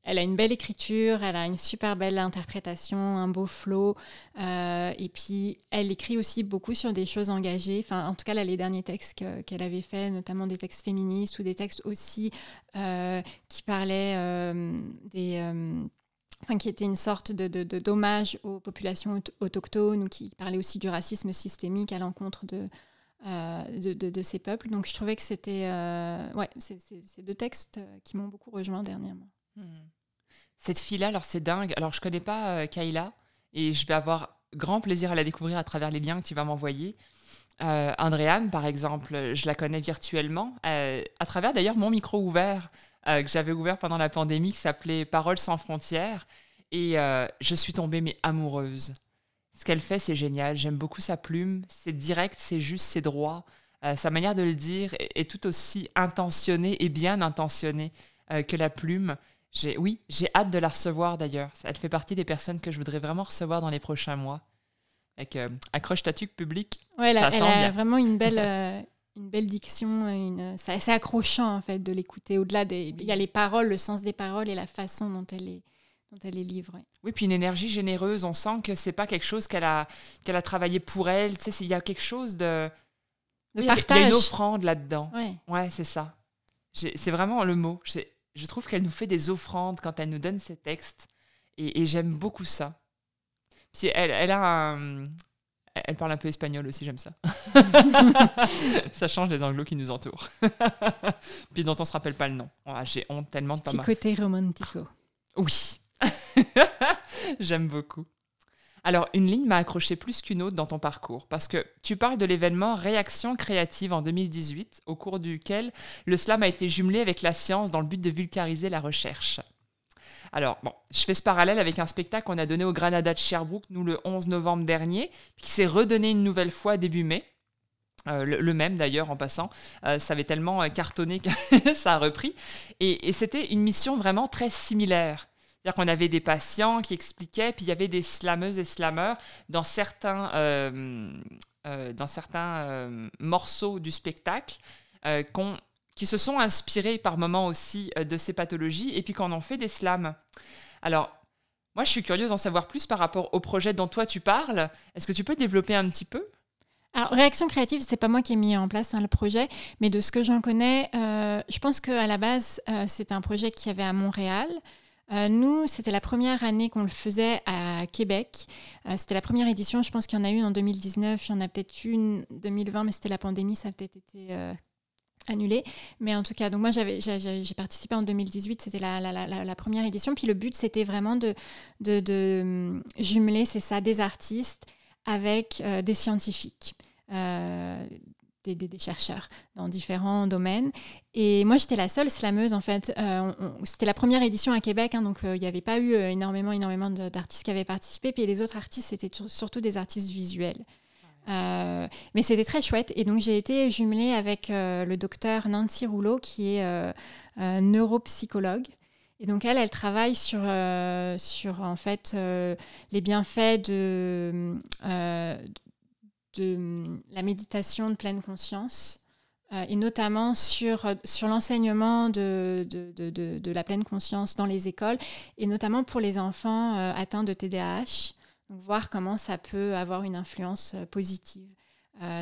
elle a une belle écriture, elle a une super belle interprétation, un beau flow. et puis, elle écrit aussi beaucoup sur des choses engagées. Enfin, en tout cas, les derniers textes qu'elle avait faits, notamment des textes féministes ou des textes aussi qui parlaient des enfin, qui était une sorte de, d'hommage aux populations autochtones ou qui parlait aussi du racisme systémique à l'encontre de, euh, de, ces peuples. Donc je trouvais que c'était euh, ouais, c'est, deux textes euh, qui m'ont beaucoup rejoint dernièrement. Hmm. Cette fille-là, alors c'est dingue. Alors je connais pas Kayla et je vais avoir grand plaisir à la découvrir à travers les liens que tu vas m'envoyer. Euh, Andréane, par exemple, je la connais virtuellement, à travers d'ailleurs mon micro ouvert euh, que j'avais ouvert pendant la pandémie qui s'appelait Paroles sans frontières. Et euh, je suis tombée mais amoureuse. Ce qu'elle fait, c'est génial. J'aime beaucoup sa plume. C'est direct, c'est juste, c'est droit. Euh, sa manière de le dire est, tout aussi intentionnée et bien intentionnée que la plume. J'ai, oui, j'ai hâte de la recevoir d'ailleurs. Elle fait partie des personnes que je voudrais vraiment recevoir dans les prochains mois. Avec accroche ta tuque public. Ouais, elle, a vraiment une belle, une belle diction, une... c'est assez accrochant en fait de l'écouter. Au-delà des, il y a les paroles, le sens des paroles et la façon dont elle est dont elle est livrée. Oui, puis une énergie généreuse. On sent que c'est pas quelque chose qu'elle a qu'elle a travaillé pour elle. Tu sais, il y a quelque chose de de partage. Il y a une offrande là-dedans. Ouais, ouais c'est ça. C'est vraiment le mot. Je trouve qu'elle nous fait des offrandes quand elle nous donne ses textes, et, et j'aime beaucoup ça. Puis elle, elle a un, elle parle un peu espagnol aussi, j'aime ça. ça change les anglos qui nous entourent. Puis dont on se rappelle pas le nom. J'ai honte tellement de pas Petit côté romantico. Oui. j'aime beaucoup. Alors, une ligne m'a accroché plus qu'une autre dans ton parcours, parce que tu parles de l'événement Réaction créative en 2018, au cours duquel le slam a été jumelé avec la science dans le but de vulgariser la recherche. Alors, bon, je fais ce parallèle avec un spectacle qu'on a donné au Granada de Sherbrooke, nous, le 11 novembre dernier, qui s'est redonné une nouvelle fois début mai. Euh, le, même d'ailleurs en passant, euh, ça avait tellement euh, cartonné que ça a repris. Et, c'était une mission vraiment très similaire. C'est-à-dire qu'on avait des patients qui expliquaient, puis il y avait des slameuses et slameurs dans certains, dans certains morceaux du spectacle qui se sont inspirés par moments aussi euh, de ces pathologies et puis qu'on en fait des slams. Alors, moi, je suis curieuse d'en savoir plus par rapport au projet dont toi tu parles. Est-ce que tu peux développer un petit peu? Alors, Réaction créative, c'est pas moi qui ai mis en place hein, le projet, mais de ce que j'en connais, euh, je pense qu'à la base, euh, c'est un projet qui avait à Montréal. Nous, c'était la première année qu'on le faisait à Québec. c'était la première édition, je pense qu'il y en a eu en 2019, il y en a peut-être une en 2020, mais c'était la pandémie, ça a peut-être été annulé. Mais en tout cas, donc moi j'avais, j'ai participé en 2018, c'était la, la, première édition. Puis le but c'était vraiment de, de, jumeler, c'est ça, des artistes avec euh, des scientifiques. Euh, des, des, chercheurs dans différents domaines. Et moi, j'étais la seule slameuse, en fait. Euh, c'était la première édition à Québec, hein, donc il n'y avait pas eu énormément, énormément d'artistes qui avaient participé. Puis les autres artistes, c'était surtout des artistes visuels. Euh, mais c'était très chouette. Et donc, j'ai été jumelée avec euh, le docteur Nancy Rouleau, qui est euh, neuropsychologue. Et donc, elle, elle travaille sur, sur en fait, les bienfaits de, de la méditation de pleine conscience. et notamment sur, sur l'enseignement de, de, de, la pleine conscience dans les écoles, et notamment pour les enfants atteints de TDAH voir comment ça peut avoir une influence euh, positive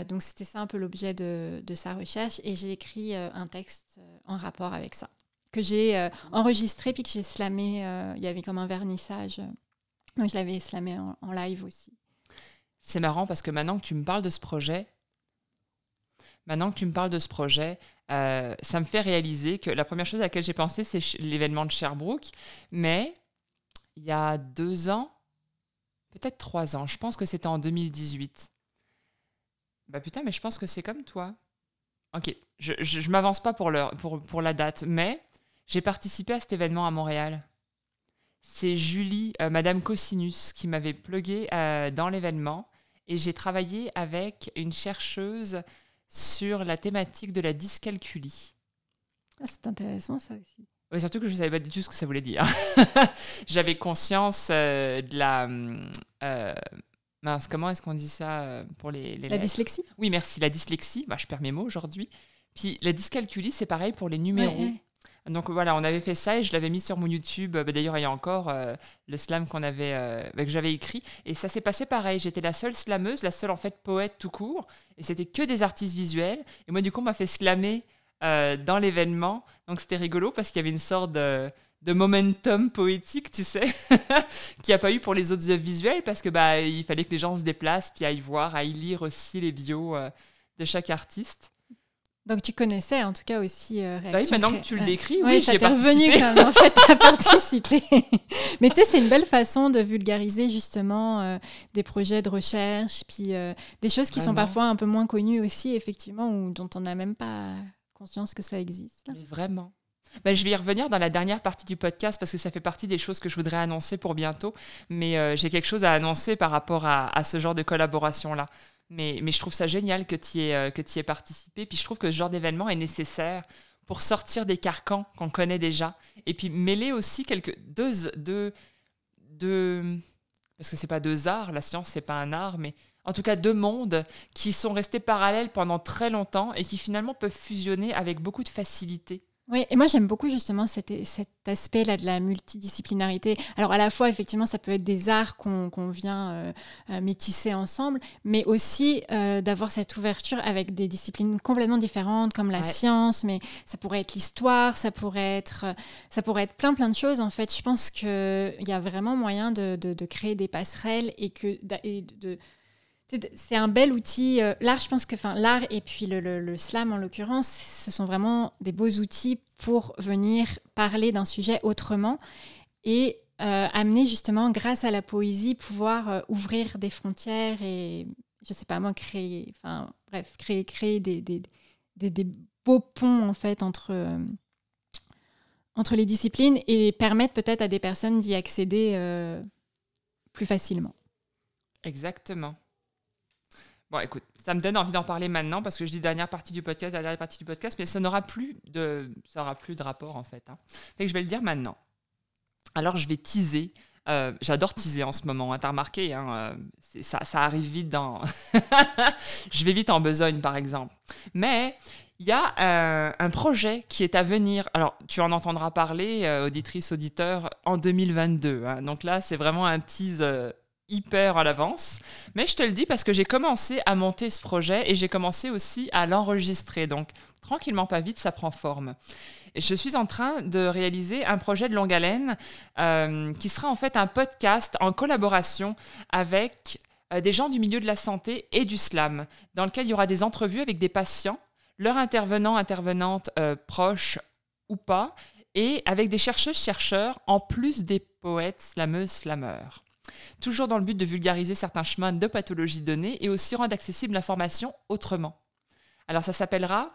donc c'était ça un peu l'objet de, de, sa recherche et j'ai écrit un texte en rapport avec ça que j'ai enregistré puis que j'ai slamé. il y avait comme un vernissage. donc je l'avais slamé en live aussi. C'est marrant parce que maintenant que tu me parles de ce projet, maintenant que tu me parles de ce projet, euh, ça me fait réaliser que la première chose à laquelle j'ai pensé, c'est l'événement de Sherbrooke. Mais il y a deux ans, peut-être trois ans, je pense que c'était en 2018. Bah putain, mais je pense que c'est comme toi. Ok, je, je, m'avance pas pour, pour, pour la date, mais j'ai participé à cet événement à Montréal c'est Julie, euh, Madame Cosinus, qui m'avait plugué euh, dans l'événement. Et j'ai travaillé avec une chercheuse sur la thématique de la dyscalculie. Ah, c'est intéressant ça aussi. Oui, surtout que je ne savais pas du tout ce que ça voulait dire. J'avais conscience euh, de la... mince, comment est-ce qu'on dit ça pour les, La dyslexie? Oui, merci. La dyslexie, bah, je perds mes mots aujourd'hui. Puis la dyscalculie, c'est pareil pour les numéros. Donc voilà, on avait fait ça et je l'avais mis sur mon YouTube. Bah, d'ailleurs, il y a encore euh, le slam qu'on avait, euh, bah, que j'avais écrit. Et ça s'est passé pareil. J'étais la seule slameuse, la seule en fait poète tout court. Et c'était que des artistes visuels. Et moi, du coup, on m'a fait slammer euh, dans l'événement. Donc c'était rigolo parce qu'il y avait une sorte de, momentum poétique, tu sais, qu'il n'y a pas eu pour les autres œuvres visuelles parce que bah il fallait que les gens se déplacent puis aillent voir, aillent lire aussi les bios de chaque artiste. Donc tu connaissais en tout cas aussi euh, bah oui, maintenant que tu le décris, oui, j'ai participé. revenu quand même, en fait, à participer. Mais tu sais, c'est une belle façon de vulgariser justement euh, des projets de recherche, puis euh, des choses qui sont parfois un peu moins connues aussi, effectivement, ou dont on n'a même pas conscience que ça existe. Mais vraiment. Ben, je vais y revenir dans la dernière partie du podcast parce que ça fait partie des choses que je voudrais annoncer pour bientôt. Mais j'ai quelque chose à annoncer par rapport à, ce genre de collaboration-là. Mais, je trouve ça génial que tu y, aies, que aies participé. Puis je trouve que ce genre d'événement est nécessaire pour sortir des carcans qu'on connaît déjà. Et puis mêler aussi quelques, deux, deux, deux parce que c'est pas deux arts, la science c'est pas un art, mais en tout cas deux mondes qui sont restés parallèles pendant très longtemps et qui finalement peuvent fusionner avec beaucoup de facilité. Oui, et moi j'aime beaucoup justement cet, cet aspect-là de la multidisciplinarité. Alors à la fois, effectivement, ça peut être des arts qu'on vient euh, euh, métisser ensemble, mais aussi euh, d'avoir cette ouverture avec des disciplines complètement différentes, comme la science, mais ça pourrait être l'histoire, ça pourrait être, ça pourrait être plein plein de choses. En fait, je pense qu'il y a vraiment moyen de, de, créer des passerelles et que et de c'est un bel outil. Euh, l'art, je pense que l'art et puis le, slam en l'occurrence, ce sont vraiment des beaux outils pour venir parler d'un sujet autrement et euh, amener justement, grâce à la poésie, pouvoir euh, ouvrir des frontières et, je sais pas moi, créer, enfin bref, créer, créer des, des, des, beaux ponts en fait entre, entre les disciplines et permettre peut-être à des personnes d'y accéder plus facilement. Exactement. Bon, écoute, ça me donne envie d'en parler maintenant parce que je dis dernière partie du podcast, dernière partie du podcast, mais ça n'aura plus de, ça plus de rapport en fait. Hein. Fait que je vais le dire maintenant. Alors, je vais teaser. Euh, j'adore teaser en ce moment, hein, t'as remarqué, hein, euh, ça, ça, arrive vite dans... je vais vite en besogne, par exemple. Mais il y a euh, un projet qui est à venir. Alors, tu en entendras parler, auditrice, auditeur, en 2022. Hein. Donc là, c'est vraiment un tease hyper à l'avance. Mais je te le dis parce que j'ai commencé à monter ce projet et j'ai commencé aussi à l'enregistrer. Donc, tranquillement, pas vite, ça prend forme. Je suis en train de réaliser un projet de longue haleine euh, qui sera en fait un podcast en collaboration avec euh, des gens du milieu de la santé et du slam, dans lequel il y aura des entrevues avec des patients, leurs intervenants, intervenantes euh, proches ou pas, et avec des chercheuses, chercheurs, en plus des poètes, slameuses, slameurs toujours dans le but de vulgariser certains chemins de pathologie donnée et aussi rendre accessible l'information autrement. Alors ça s'appellera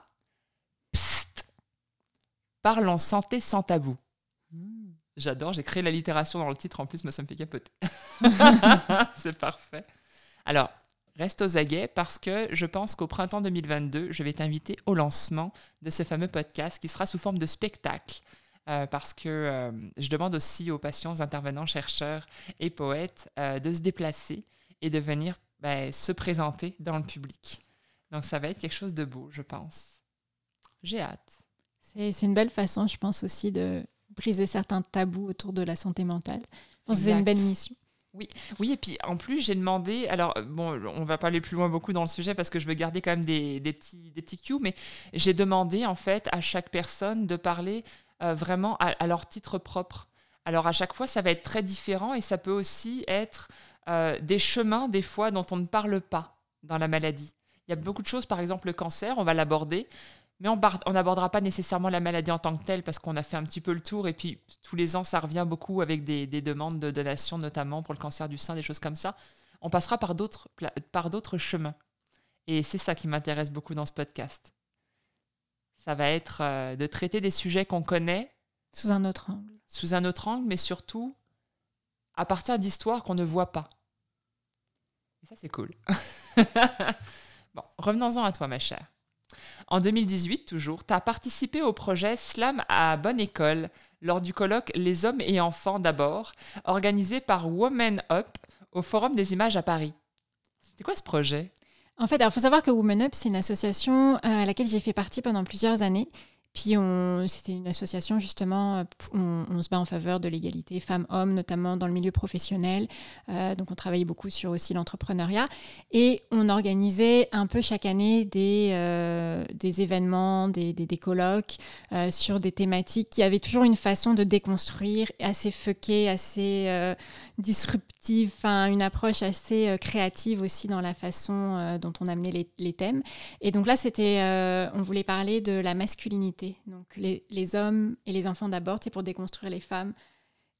Psst Parlons santé sans tabou. Hmm. J'adore, j'ai créé l'allitération dans le titre en plus, mais ça me fait capoter. C'est parfait. Alors, reste aux aguets parce que je pense qu'au printemps 2022, je vais t'inviter au lancement de ce fameux podcast qui sera sous forme de spectacle. Euh, parce que euh, je demande aussi aux patients, intervenants, chercheurs et poètes euh, de se déplacer et de venir ben, se présenter dans le public. Donc ça va être quelque chose de beau, je pense. J'ai hâte. C'est une belle façon, je pense aussi, de briser certains tabous autour de la santé mentale. c'est une belle mission. Oui, oui, et puis en plus j'ai demandé, alors bon, on va pas aller plus loin beaucoup dans le sujet parce que je veux garder quand même des, petits, des petits cues, mais j'ai demandé en fait à chaque personne de parler vraiment à, leur titre propre. Alors à chaque fois ça va être très différent et ça peut aussi être euh, des chemins des fois dont on ne parle pas dans la maladie. Il y a beaucoup de choses, par exemple le cancer, on va l'aborder, mais on n'abordera pas nécessairement la maladie en tant que telle parce qu'on a fait un petit peu le tour et puis tous les ans ça revient beaucoup avec des, demandes de donation notamment pour le cancer du sein, des choses comme ça. On passera par d'autres chemins. Et c'est ça qui m'intéresse beaucoup dans ce podcast. Ça va être euh, de traiter des sujets qu'on connaît. Sous un autre angle. Sous un autre angle, mais surtout à partir d'histoires qu'on ne voit pas. Et ça c'est cool. bon, revenons-en à toi ma chère. En 2018, toujours, tu as participé au projet Slam à Bonne École lors du colloque Les hommes et enfants d'abord, organisé par Women Up au Forum des images à Paris. C'était quoi ce projet? En fait, il faut savoir que Women Up, c'est une association euh, à laquelle j'ai fait partie pendant plusieurs années puis c'était une association justement, euh, on, se bat en faveur de l'égalité femmes-hommes, notamment dans le milieu professionnel. Euh, donc on travaillait beaucoup sur aussi l'entrepreneuriat. Et on organisait un peu chaque année des, euh, des événements, des, des, colloques sur des thématiques qui avaient toujours une façon de déconstruire, assez fuckée, assez disruptive, enfin une approche assez créative aussi dans la façon dont on amenait les, les, thèmes. Et donc là, c'était, on voulait parler de la masculinité donc les, hommes et les enfants d'abord, c'est pour déconstruire les femmes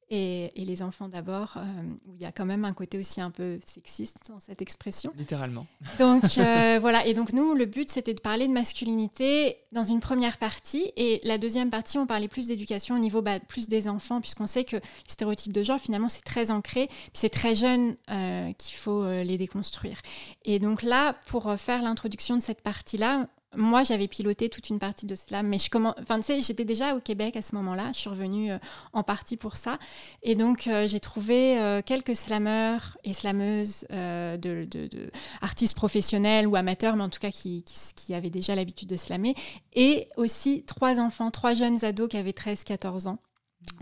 et, les enfants d'abord, euh, où il y a quand même un côté aussi un peu sexiste dans cette expression. Littéralement. Donc euh, voilà, et donc nous, le but, c'était de parler de masculinité dans une première partie, et la deuxième partie, on parlait plus d'éducation au niveau bah, plus des enfants, puisqu'on sait que les stéréotypes de genre, finalement, c'est très ancré, c'est très jeune euh, qu'il faut les déconstruire. Et donc là, pour faire l'introduction de cette partie-là, moi, j'avais piloté toute une partie de cela, mais je commence, j'étais déjà au Québec à ce moment-là. Je suis revenue euh, en partie pour ça, et donc euh, j'ai trouvé euh, quelques slameurs et slameuses de, artistes professionnels ou amateurs, mais en tout cas qui, qui avaient déjà l'habitude de slammer, et aussi trois enfants, trois jeunes ados qui avaient 13-14 ans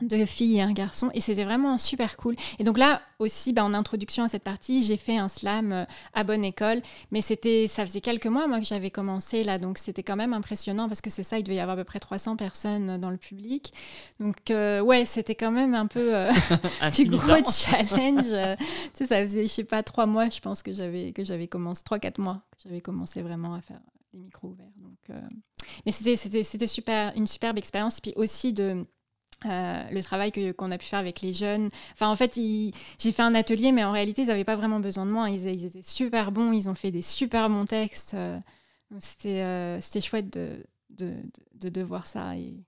deux filles et un garçon et c'était vraiment super cool. Et donc là aussi, bah, en introduction à cette partie, j'ai fait un slam euh, à bonne école, mais c'était, ça faisait quelques mois moi que j'avais commencé là, donc c'était quand même impressionnant parce que c'est ça, il devait y avoir à peu près 300 personnes dans le public. Donc euh, ouais, c'était quand même un peu euh, du gros challenge. tu sais, ça faisait, je sais pas, trois mois, je pense que j'avais que j'avais commencé, trois quatre mois que j'avais commencé vraiment à faire des micros ouverts. Donc, mais c'était c'était c'était super, une superbe expérience, puis aussi de euh, le travail qu'on a pu faire avec les jeunes. Enfin, en fait, j'ai fait un atelier, mais en réalité, ils n'avaient pas vraiment besoin de moi. Ils, étaient super bons, ils ont fait des super bons textes. Euh, euh, c'était chouette de, de, de, voir ça. Et,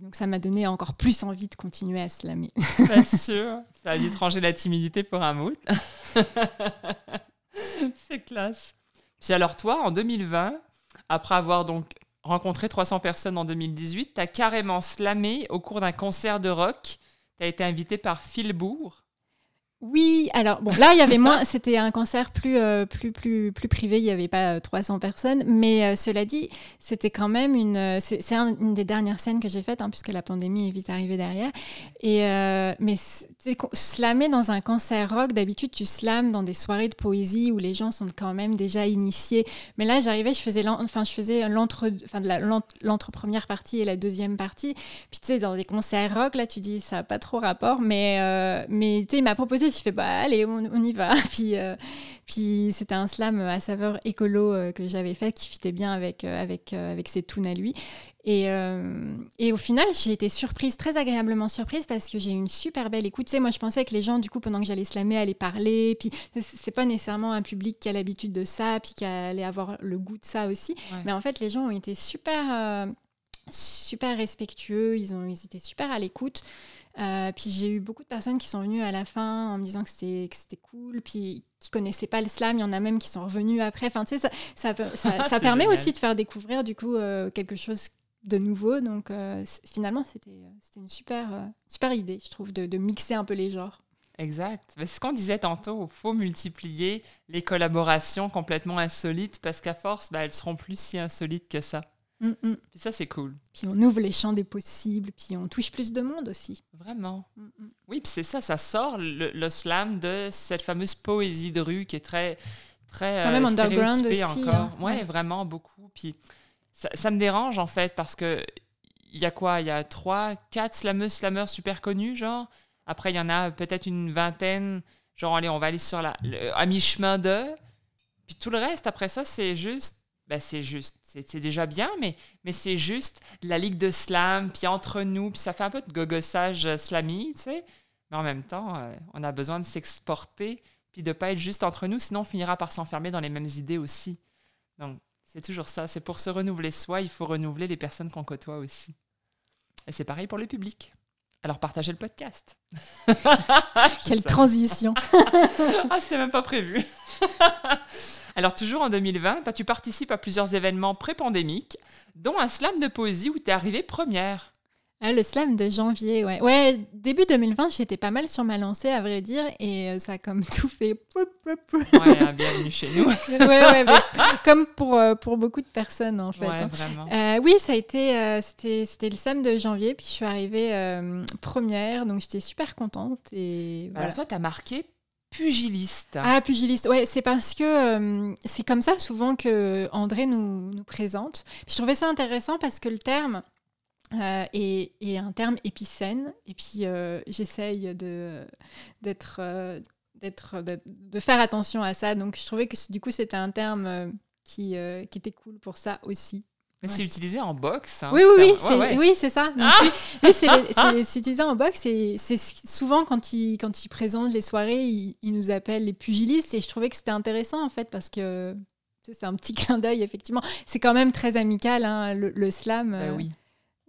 donc, ça m'a donné encore plus envie de continuer à slammer. Bien sûr, ça a dû ranger la timidité pour un mout. C'est classe. Puis alors, toi, en 2020, après avoir donc rencontré 300 personnes en 2018. Tu as carrément slamé au cours d'un concert de rock. Tu as été invité par Phil Bourg. Oui, alors bon, là il y avait moins, c'était un concert plus euh, plus plus plus privé, il n'y avait pas 300 euh, personnes, mais euh, cela dit, c'était quand même une, c'est une des dernières scènes que j'ai faites, hein, puisque la pandémie est vite arrivée derrière. Et mais slammer dans un concert rock, d'habitude tu slams dans des soirées de poésie où les gens sont quand même déjà initiés, mais là j'arrivais, je faisais enfin je faisais l'entre, enfin l'entre première partie et la deuxième partie, puis tu sais dans des concerts rock là tu dis ça n'a pas trop rapport, mais mais tu sais il m'a proposé je fais bah allez on, y va. Puis euh, puis c'était un slam à saveur écolo euh, que j'avais fait qui fitait bien avec euh, avec avec ses tunes à lui. Et, et au final j'ai été surprise très agréablement surprise parce que j'ai eu une super belle écoute. Tu sais moi je pensais que les gens du coup pendant que j'allais slammer allaient parler. Puis c'est pas nécessairement un public qui a l'habitude de ça puis qui allait avoir le goût de ça aussi. Mais en fait les gens ont été super super respectueux. Ils ont ils étaient super à l'écoute euh, puis j'ai eu beaucoup de personnes qui sont venues à la fin en me disant que c'était cool, puis qui connaissaient pas le slam. Il y en a même qui sont revenus après. Enfin, tu sais, ça, ça, ça, permet aussi de faire découvrir du coup euh, quelque chose de nouveau. Donc euh, finalement, c'était une super, super idée, je trouve, de, de, mixer un peu les genres. Exact. C'est ce qu'on disait tantôt, il faut multiplier les collaborations complètement insolites parce qu'à force, bah, elles seront plus si insolites que ça. Mm, mm. Puis ça, c'est cool. Puis on ouvre les champs des possibles, puis on touche plus de monde aussi. Vraiment. Mm, mm. Oui, puis c'est ça, ça sort le, le slam de cette fameuse poésie de rue qui est très, très Quand même euh, underground aussi, encore. hein. Ouais, Ouais. vraiment beaucoup. Puis ça, ça me dérange en fait parce que il y a quoi? Il y a trois, quatre slameuses, slameurs super connus, genre. Après, il y en a peut-être une vingtaine. Genre, allez, on va aller sur la, le- à mi-chemin de. Puis tout le reste, après ça, c'est juste. Ben, c'est juste. C'est déjà bien, mais, mais c'est juste la ligue de slam, puis entre nous, puis ça fait un peu de gogossage euh, slammy, tu sais. Mais en même temps, euh, on a besoin de s'exporter, puis de pas être juste entre nous, sinon on finira par s'enfermer dans les mêmes idées aussi. Donc, c'est toujours ça. C'est pour se renouveler soi, il faut renouveler les personnes qu'on côtoie aussi. Et c'est pareil pour le public. Alors partagez le podcast. Quelle transition Ah, c'était même pas prévu. Alors, toujours en 2020, toi, tu participes à plusieurs événements pré-pandémiques, dont un slam de poésie où tu es arrivée première. Ah, Le slam de janvier, ouais. Ouais, début 2020, j'étais pas mal sur ma lancée, à vrai dire, et euh, ça a comme tout fait... Ouais, bienvenue chez nous. ouais, ouais, mais comme pour, euh, pour beaucoup de personnes, en fait. ouais, hein. vraiment. Euh, oui, ça a été, euh, c'était, le slam de janvier, puis je suis arrivée euh, première, donc j'étais super contente. Et voilà. Alors, toi, tu as marqué pugiliste. Ah, pugiliste, ouais, c'est parce que euh, c'est comme ça souvent que André nous, nous présente. Je trouvais ça intéressant parce que le terme euh, est, est un terme épicène, et puis euh, j'essaye de, d'être, d'être, faire attention à ça. Donc je trouvais que du coup c'était un terme qui, qui était cool pour ça aussi. Mais c'est utilisé en boxe. hein, Oui, oui, oui, c'est ouais, oui, c'est ça. Donc, Ah oui, c'est, utilisé en boxe et c'est souvent quand ils quand ils présentent les soirées, ils, ils nous appellent les pugilistes et je trouvais que c'était intéressant en fait parce que c'est un petit clin d'œil effectivement. C'est quand même très amical hein, le, le slam, Bah euh, oui.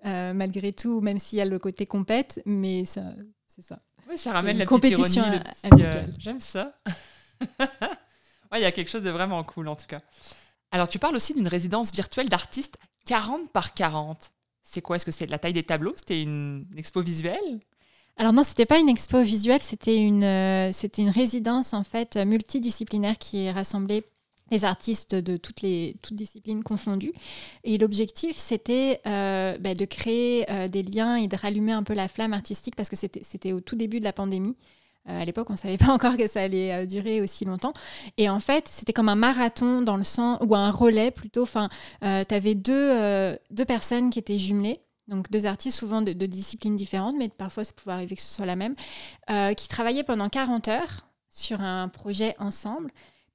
euh, malgré tout, même s'il y a le côté compète, mais c'est ça. Oui, ça ramène la petite compétition ironie. le a- petit, euh, amicale. J'aime ça. Ouais, il y a quelque chose de vraiment cool en tout cas. Alors, tu parles aussi d'une résidence virtuelle d'artistes 40 par 40. C'est quoi? Est-ce que c'est la taille des tableaux? C'était une expo visuelle? Alors non, c'était pas une expo visuelle, c'était une, euh, c'était une résidence en fait multidisciplinaire qui rassemblait des artistes de toutes les toutes disciplines confondues. Et l'objectif, c'était euh, bah, de créer euh, des liens et de rallumer un peu la flamme artistique parce que c'était c'était au tout début de la pandémie. Euh, à l'époque, on ne savait pas encore que ça allait euh, durer aussi longtemps. Et en fait, c'était comme un marathon dans le sens, ou un relais plutôt. Enfin, tu avais deux, euh, deux personnes qui étaient jumelées. Donc deux artistes souvent de, disciplines différentes, mais parfois ça pouvait arriver que ce soit la même, euh, qui travaillaient pendant 40 heures sur un projet ensemble.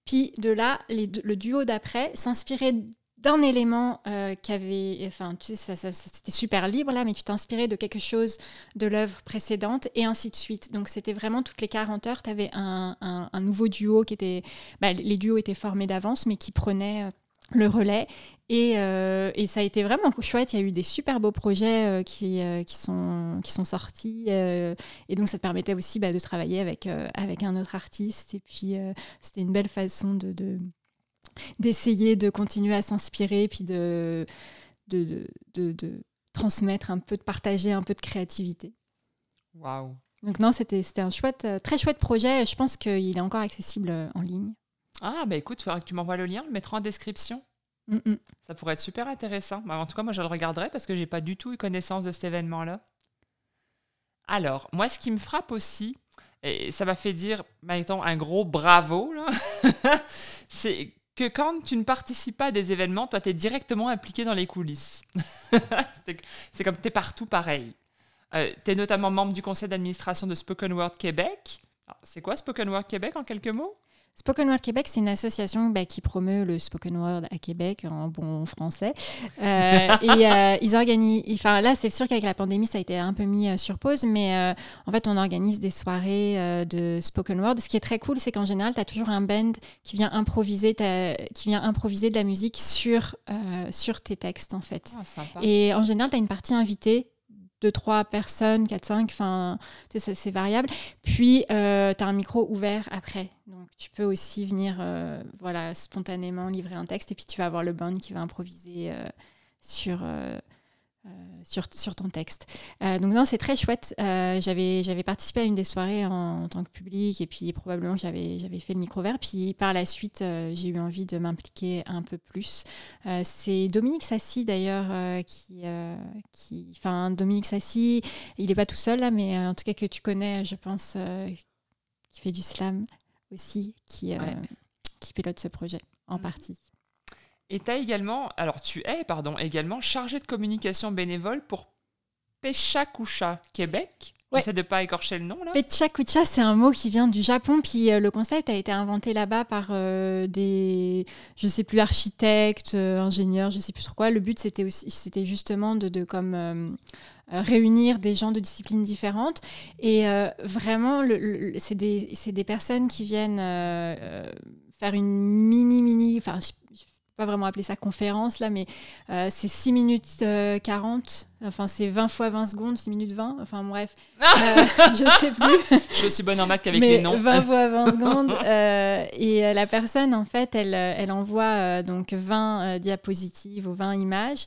Puis de là, le duo d'après s'inspirait d'un élément euh, qui avait... Enfin, tu sais, c'était super libre là, mais tu t'inspirais de quelque chose de l'œuvre précédente et ainsi de suite. Donc c'était vraiment toutes les 40 heures, tu avais un, un- nouveau duo qui était... bah, les duos étaient formés d'avance, mais qui prenaient euh, le relais. Et, euh, et ça a été vraiment chouette. Il y a eu des super beaux projets qui, qui, sont, qui sont sortis. et donc, ça te permettait aussi bah, de travailler avec, avec un autre artiste. Et puis, c'était une belle façon de- d'essayer de continuer à s'inspirer, puis de, de, de, de- de transmettre un peu, de partager un peu de créativité. Waouh Donc, non, c'était, un chouette, euh, très chouette projet. Je pense qu'il est encore accessible euh, en ligne. Ah, bah écoute, il faudra que tu m'envoies le lien, le mettra en description. Mm, mm. Ça pourrait être super intéressant. Bah, en tout cas, moi, je le regarderai parce que j'ai pas du tout eu connaissance de cet événement-là. Alors, moi, ce qui me frappe aussi, et ça m'a fait dire, mettons, un gros bravo, c'est que quand tu ne participes pas à des événements, toi, tu es directement impliqué dans les coulisses. c'est comme tu es partout pareil. tu es notamment membre du conseil d'administration de Spoken Word Québec. C'est quoi Spoken Word Québec en quelques mots? Spoken Word Québec, c'est une association bah, qui promeut le spoken word à Québec en bon français. Euh, et euh, ils organisent. Enfin, là, c'est sûr qu'avec la pandémie, ça a été un peu mis euh, sur pause, mais en fait, on organise des soirées de spoken word. Ce qui est très cool, c'est qu'en général, tu as toujours un band qui vient improviser, qui vient improviser de la musique sur, sur tes textes, en fait. Ah. Et en général, tu as une partie invitée, deux, trois personnes, quatre, cinq, enfin, c'est variable. Puis, tu as un micro ouvert après. Donc, tu peux aussi venir euh, voilà, spontanément livrer un texte et puis tu vas avoir le band qui va improviser euh, sur, euh, sur, sur, ton texte. donc non, c'est très chouette. j'avais, j'avais participé à une des soirées en, tant que public et puis probablement j'avais, j'avais fait le micro vert. Puis par la suite, j'ai eu envie de m'impliquer un peu plus. c'est Dominique Sassi d'ailleurs qui, qui, enfin Dominique Sassi, il n'est pas tout seul là, mais en tout cas que tu connais, je pense, qui fait du slam aussi, qui, qui pilote ce projet en mm. partie. Et tu également, alors tu es, pardon, également chargé de communication bénévole pour Pechakucha Québec. Ouais. J'essaie de pas écorcher le nom là. Pechakucha, c'est un mot qui vient du Japon, puis euh, le concept a été inventé là-bas par euh, des, je sais plus, architectes, euh, ingénieurs, je sais plus trop quoi. Le but c'était aussi, c'était justement de, de comme réunir des gens de disciplines différentes et vraiment, le, c'est des, des, personnes qui viennent faire une mini mini, enfin pas vraiment appeler ça conférence là, mais euh, c'est 6 minutes 40 Enfin, c'est 20 fois 20 secondes, 6 minutes 20. Enfin, bref, euh, je sais plus. je suis bonne en maths qu'avec les noms. 20 fois 20 secondes. Euh, et euh, la personne, en fait, elle, elle envoie donc 20 diapositives ou 20 images.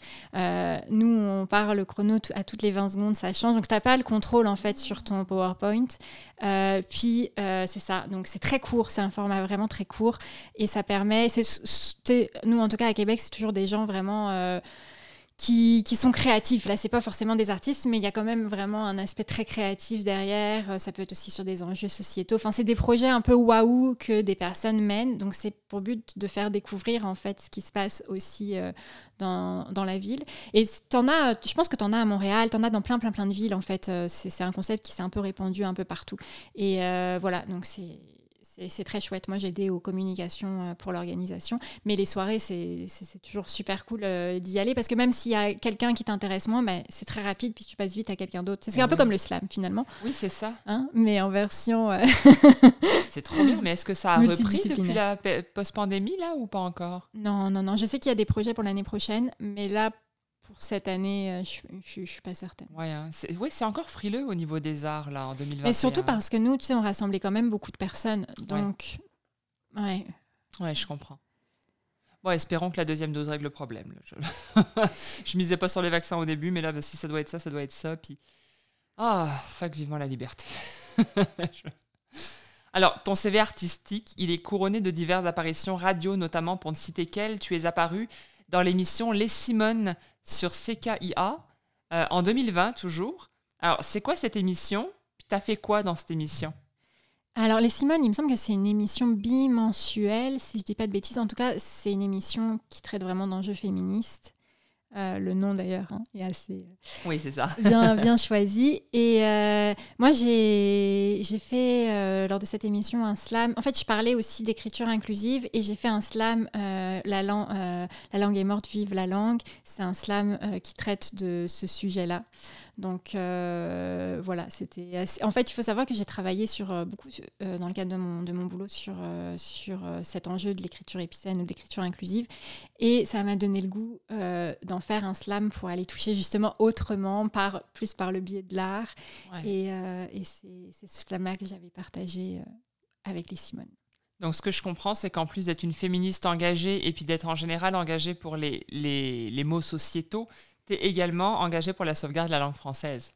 nous, on part le chrono à toutes les 20 secondes, ça change. Donc, tu n'as pas le contrôle, en fait, sur ton PowerPoint. puis, c'est ça. Donc, c'est très court. C'est un format vraiment très court. Et ça permet... Nous, en tout cas, à Québec, c'est toujours des gens vraiment qui, sont créatifs. Là, c'est pas forcément des artistes, mais il y a quand même vraiment un aspect très créatif derrière. Euh, ça peut être aussi sur des enjeux sociétaux. Enfin, c'est des projets un peu waouh que des personnes mènent. Donc, c'est pour but de faire découvrir en fait ce qui se passe aussi euh, dans, dans, la ville. Et en as, je pense que tu en as à Montréal, tu en as dans plein, plein, plein de villes en fait. Euh, c'est un concept qui s'est un peu répandu un peu partout. Et voilà, donc c'est c'est très chouette. Moi, j'ai aidé aux communications euh, pour l'organisation. Mais les soirées, c'est toujours super cool euh, d'y aller parce que même s'il y a quelqu'un qui t'intéresse moins, bah, c'est très rapide puis tu passes vite à quelqu'un d'autre. C'est un peu comme le slam finalement. Oui, c'est ça. Hein mais en version. Euh, c'est trop bien. Mais est-ce que ça a repris depuis la post-pandémie là ou pas encore? Non, non, non. Je sais qu'il y a des projets pour l'année prochaine, mais là, pour cette année, euh, je ne suis pas certaine. Ouais, hein. c'est encore frileux au niveau des arts, là, en 2021. Et surtout parce que nous, tu sais, on rassemblait quand même beaucoup de personnes. Donc, ouais. Ouais, je comprends. Bon, espérons que la deuxième dose règle le problème. Je... je misais pas sur les vaccins au début, mais là, si ça doit être ça, ça doit être ça. Puis, ah, fuck, vivement la liberté. Alors, ton CV artistique, il est couronné de diverses apparitions radio, notamment pour ne citer qu'elle, tu es apparu dans l'émission Les Simone sur CKIA euh, en 2020 toujours. Alors, c'est quoi cette émission? Puis t'as fait quoi dans cette émission? Alors, Les Simone, il me semble que c'est une émission bimensuelle, si je dis pas de bêtises. En tout cas, c'est une émission qui traite vraiment d'enjeux féministes. Euh, le nom d'ailleurs hein, est assez euh, oui, c'est ça. bien, bien choisi. Et euh, moi, j'ai fait lors de cette émission un slam. En fait, je parlais aussi d'écriture inclusive et j'ai fait un slam la, la, langue est morte, vive la langue. C'est un slam qui traite de ce sujet-là. Donc voilà, c'était. En fait, il faut savoir que j'ai travaillé sur beaucoup, dans le cadre de mon, de mon boulot, sur, sur cet enjeu de l'écriture épicène ou de l'écriture inclusive. Et ça m'a donné le goût d'en faire un slam pour aller toucher justement autrement, par, plus par le biais de l'art. Et, euh, et c'est ce slam-là que j'avais partagé euh, avec les Simone. Donc ce que je comprends, c'est qu'en plus d'être une féministe engagée et puis d'être en général engagée pour les, les, les mots sociétaux, tu es également engagée pour la sauvegarde de la langue française.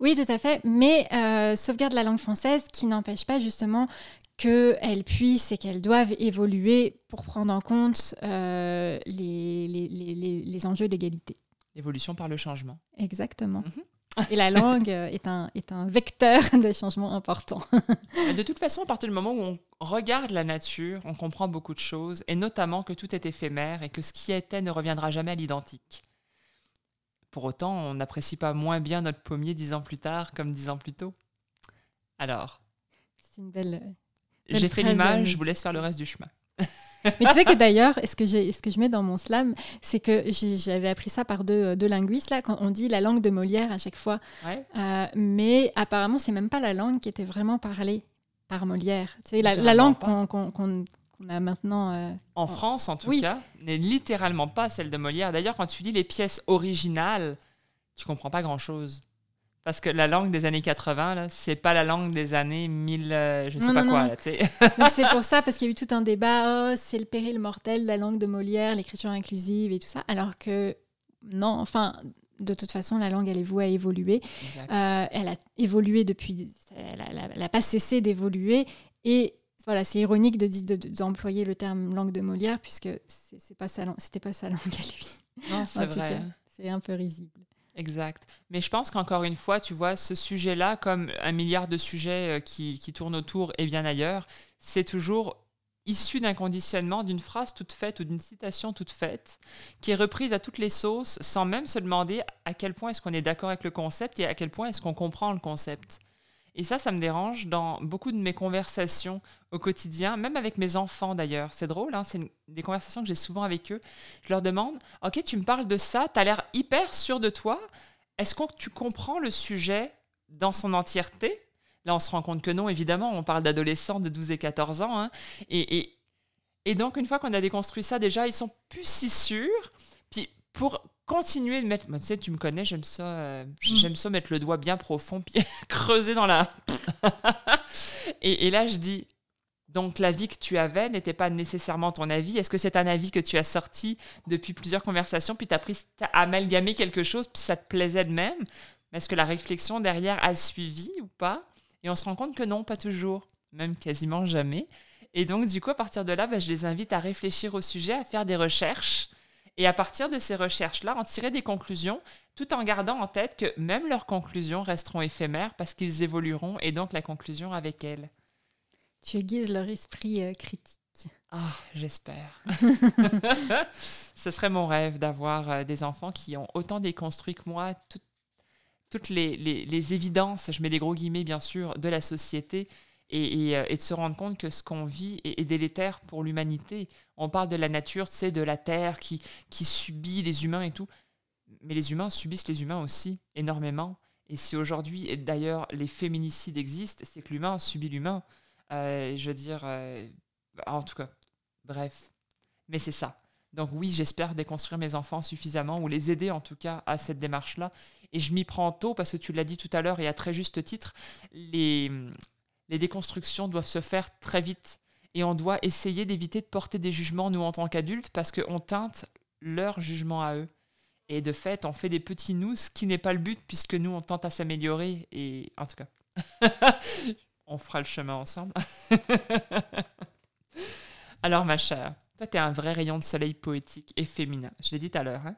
Oui, tout à fait, mais euh, sauvegarde la langue française qui n'empêche pas justement qu'elles puissent et qu'elles doivent évoluer pour prendre en compte euh, les, les, les, les, enjeux d'égalité. L'évolution par le changement. Exactement. Mhm. Et la langue est un, est un vecteur de changement important. de toute façon, à partir du moment où on regarde la nature, on comprend beaucoup de choses, et notamment que tout est éphémère et que ce qui était ne reviendra jamais à l'identique. Pour autant, on n'apprécie pas moins bien notre pommier dix ans plus tard comme dix ans plus tôt. Alors. C'est une belle, j'ai fait l'image, je vous laisse faire le reste du chemin. Mais tu sais que d'ailleurs, ce que, ce que je mets dans mon slam, c'est que j'avais appris ça par deux, deux, linguistes, là, quand on dit la langue de Molière à chaque fois. Euh, mais apparemment, c'est même pas la langue qui était vraiment parlée par Molière. Sais, la, langue qu'on a maintenant. Euh, en France, en tout cas, n'est littéralement pas celle de Molière. D'ailleurs, quand tu lis les pièces originales, tu comprends pas grand-chose. Parce que la langue des années 80, c'est pas la langue des années 1000, euh, je sais pas quoi. c'est pour ça, parce qu'il y a eu tout un débat, oh, c'est le péril mortel, la langue de Molière, l'écriture inclusive et tout ça. Alors que non, enfin, de toute façon, la langue, elle est vouée à évoluer. Euh, elle a évolué depuis, elle n'a pas cessé d'évoluer. Et voilà, c'est ironique d'employer de, de, le terme langue de Molière, puisque c'est pas c'était pas sa langue à lui. Non, c'est vrai. C'est un peu risible. Exact. Mais je pense qu'encore une fois, tu vois, ce sujet-là, comme un milliard de sujets euh, qui, qui tournent autour et bien ailleurs, c'est toujours issu d'un conditionnement, d'une phrase toute faite ou d'une citation toute faite, qui est reprise à toutes les sauces sans même se demander à quel point est-ce qu'on est d'accord avec le concept et à quel point est-ce qu'on comprend le concept. Et ça, ça me dérange dans beaucoup de mes conversations au quotidien, même avec mes enfants d'ailleurs. C'est drôle, hein, c'est des conversations que j'ai souvent avec eux. Je leur demande, ok, tu me parles de ça, tu as l'air hyper sûr de toi. Est-ce que tu comprends le sujet dans son entièreté? Là, on se rend compte que non, évidemment, on parle d'adolescents de 12 et 14 ans. Hein. et, et, et donc, une fois qu'on a déconstruit ça, déjà, ils sont plus si sûrs. Puis, pour continuer de mettre. tu sais, tu me connais, j'aime ça, euh, mm. j'aime ça mettre le doigt bien profond, puis creuser dans la. et, là, je dis. Donc, l'avis que tu avais n'était pas nécessairement ton avis. Est-ce que c'est un avis que tu as sorti depuis plusieurs conversations, puis tu as, pris, as amalgamé quelque chose, puis ça te plaisait de même? Est-ce que la réflexion derrière a suivi ou pas? Et on se rend compte que non, pas toujours, même quasiment jamais. Et donc, du coup, à partir de là, bah, je les invite à réfléchir au sujet, à faire des recherches et à partir de ces recherches-là, en tirer des conclusions, tout en gardant en tête que même leurs conclusions resteront éphémères parce qu'ils évolueront et donc la conclusion avec elles. Tu aiguises leur esprit euh, critique. Ah, j'espère. Ce serait mon rêve d'avoir euh, des enfants qui ont autant déconstruit que moi toutes les, les, évidences, je mets des gros guillemets bien sûr, de la société euh, et, de se rendre compte que ce qu'on vit est, délétère pour l'humanité. On parle de la nature, c'est de la terre qui, qui subit les humains et tout. Mais les humains subissent les humains aussi énormément. Et si aujourd'hui, et d'ailleurs, les féminicides existent, c'est que l'humain subit l'humain. Euh, je veux dire, euh, en tout cas, bref. Mais c'est ça. Donc oui, j'espère déconstruire mes enfants suffisamment, ou les aider en tout cas à cette démarche-là. Et je m'y prends tôt parce que tu l'as dit tout à l'heure et à très juste titre, les, les déconstructions doivent se faire très vite. Et on doit essayer d'éviter de porter des jugements, nous, en tant qu'adultes, parce qu'on teinte leur jugement à eux. Et de fait, on fait des petits nous, ce qui n'est pas le but, puisque nous, on tente à s'améliorer. Et en tout cas, on fera le chemin ensemble. Alors, ma chère, toi, tu es un vrai rayon de soleil poétique et féminin. Je l'ai dit tout à l'heure. Hein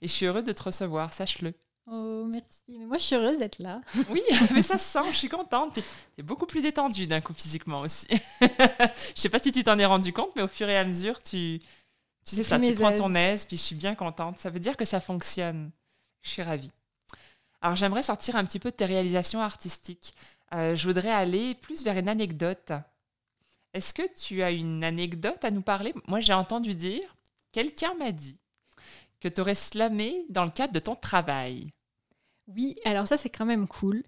et je suis heureuse de te recevoir, sache-le. Oh, merci. Mais moi, je suis heureuse d'être là. oui, mais ça se sent, je suis contente. Tu es beaucoup plus détendue d'un coup physiquement aussi. je sais pas si tu t'en es rendu compte, mais au fur et à mesure, tu, tu sais ça, tu prends ton aise, puis je suis bien contente. Ça veut dire que ça fonctionne. Je suis ravie. Alors, j'aimerais sortir un petit peu de tes réalisations artistiques. Euh, je voudrais aller plus vers une anecdote. Est-ce que tu as une anecdote à nous parler? Moi, j'ai entendu dire, quelqu'un m'a dit que tu aurais slamé dans le cadre de ton travail. Oui, alors ça c'est quand même cool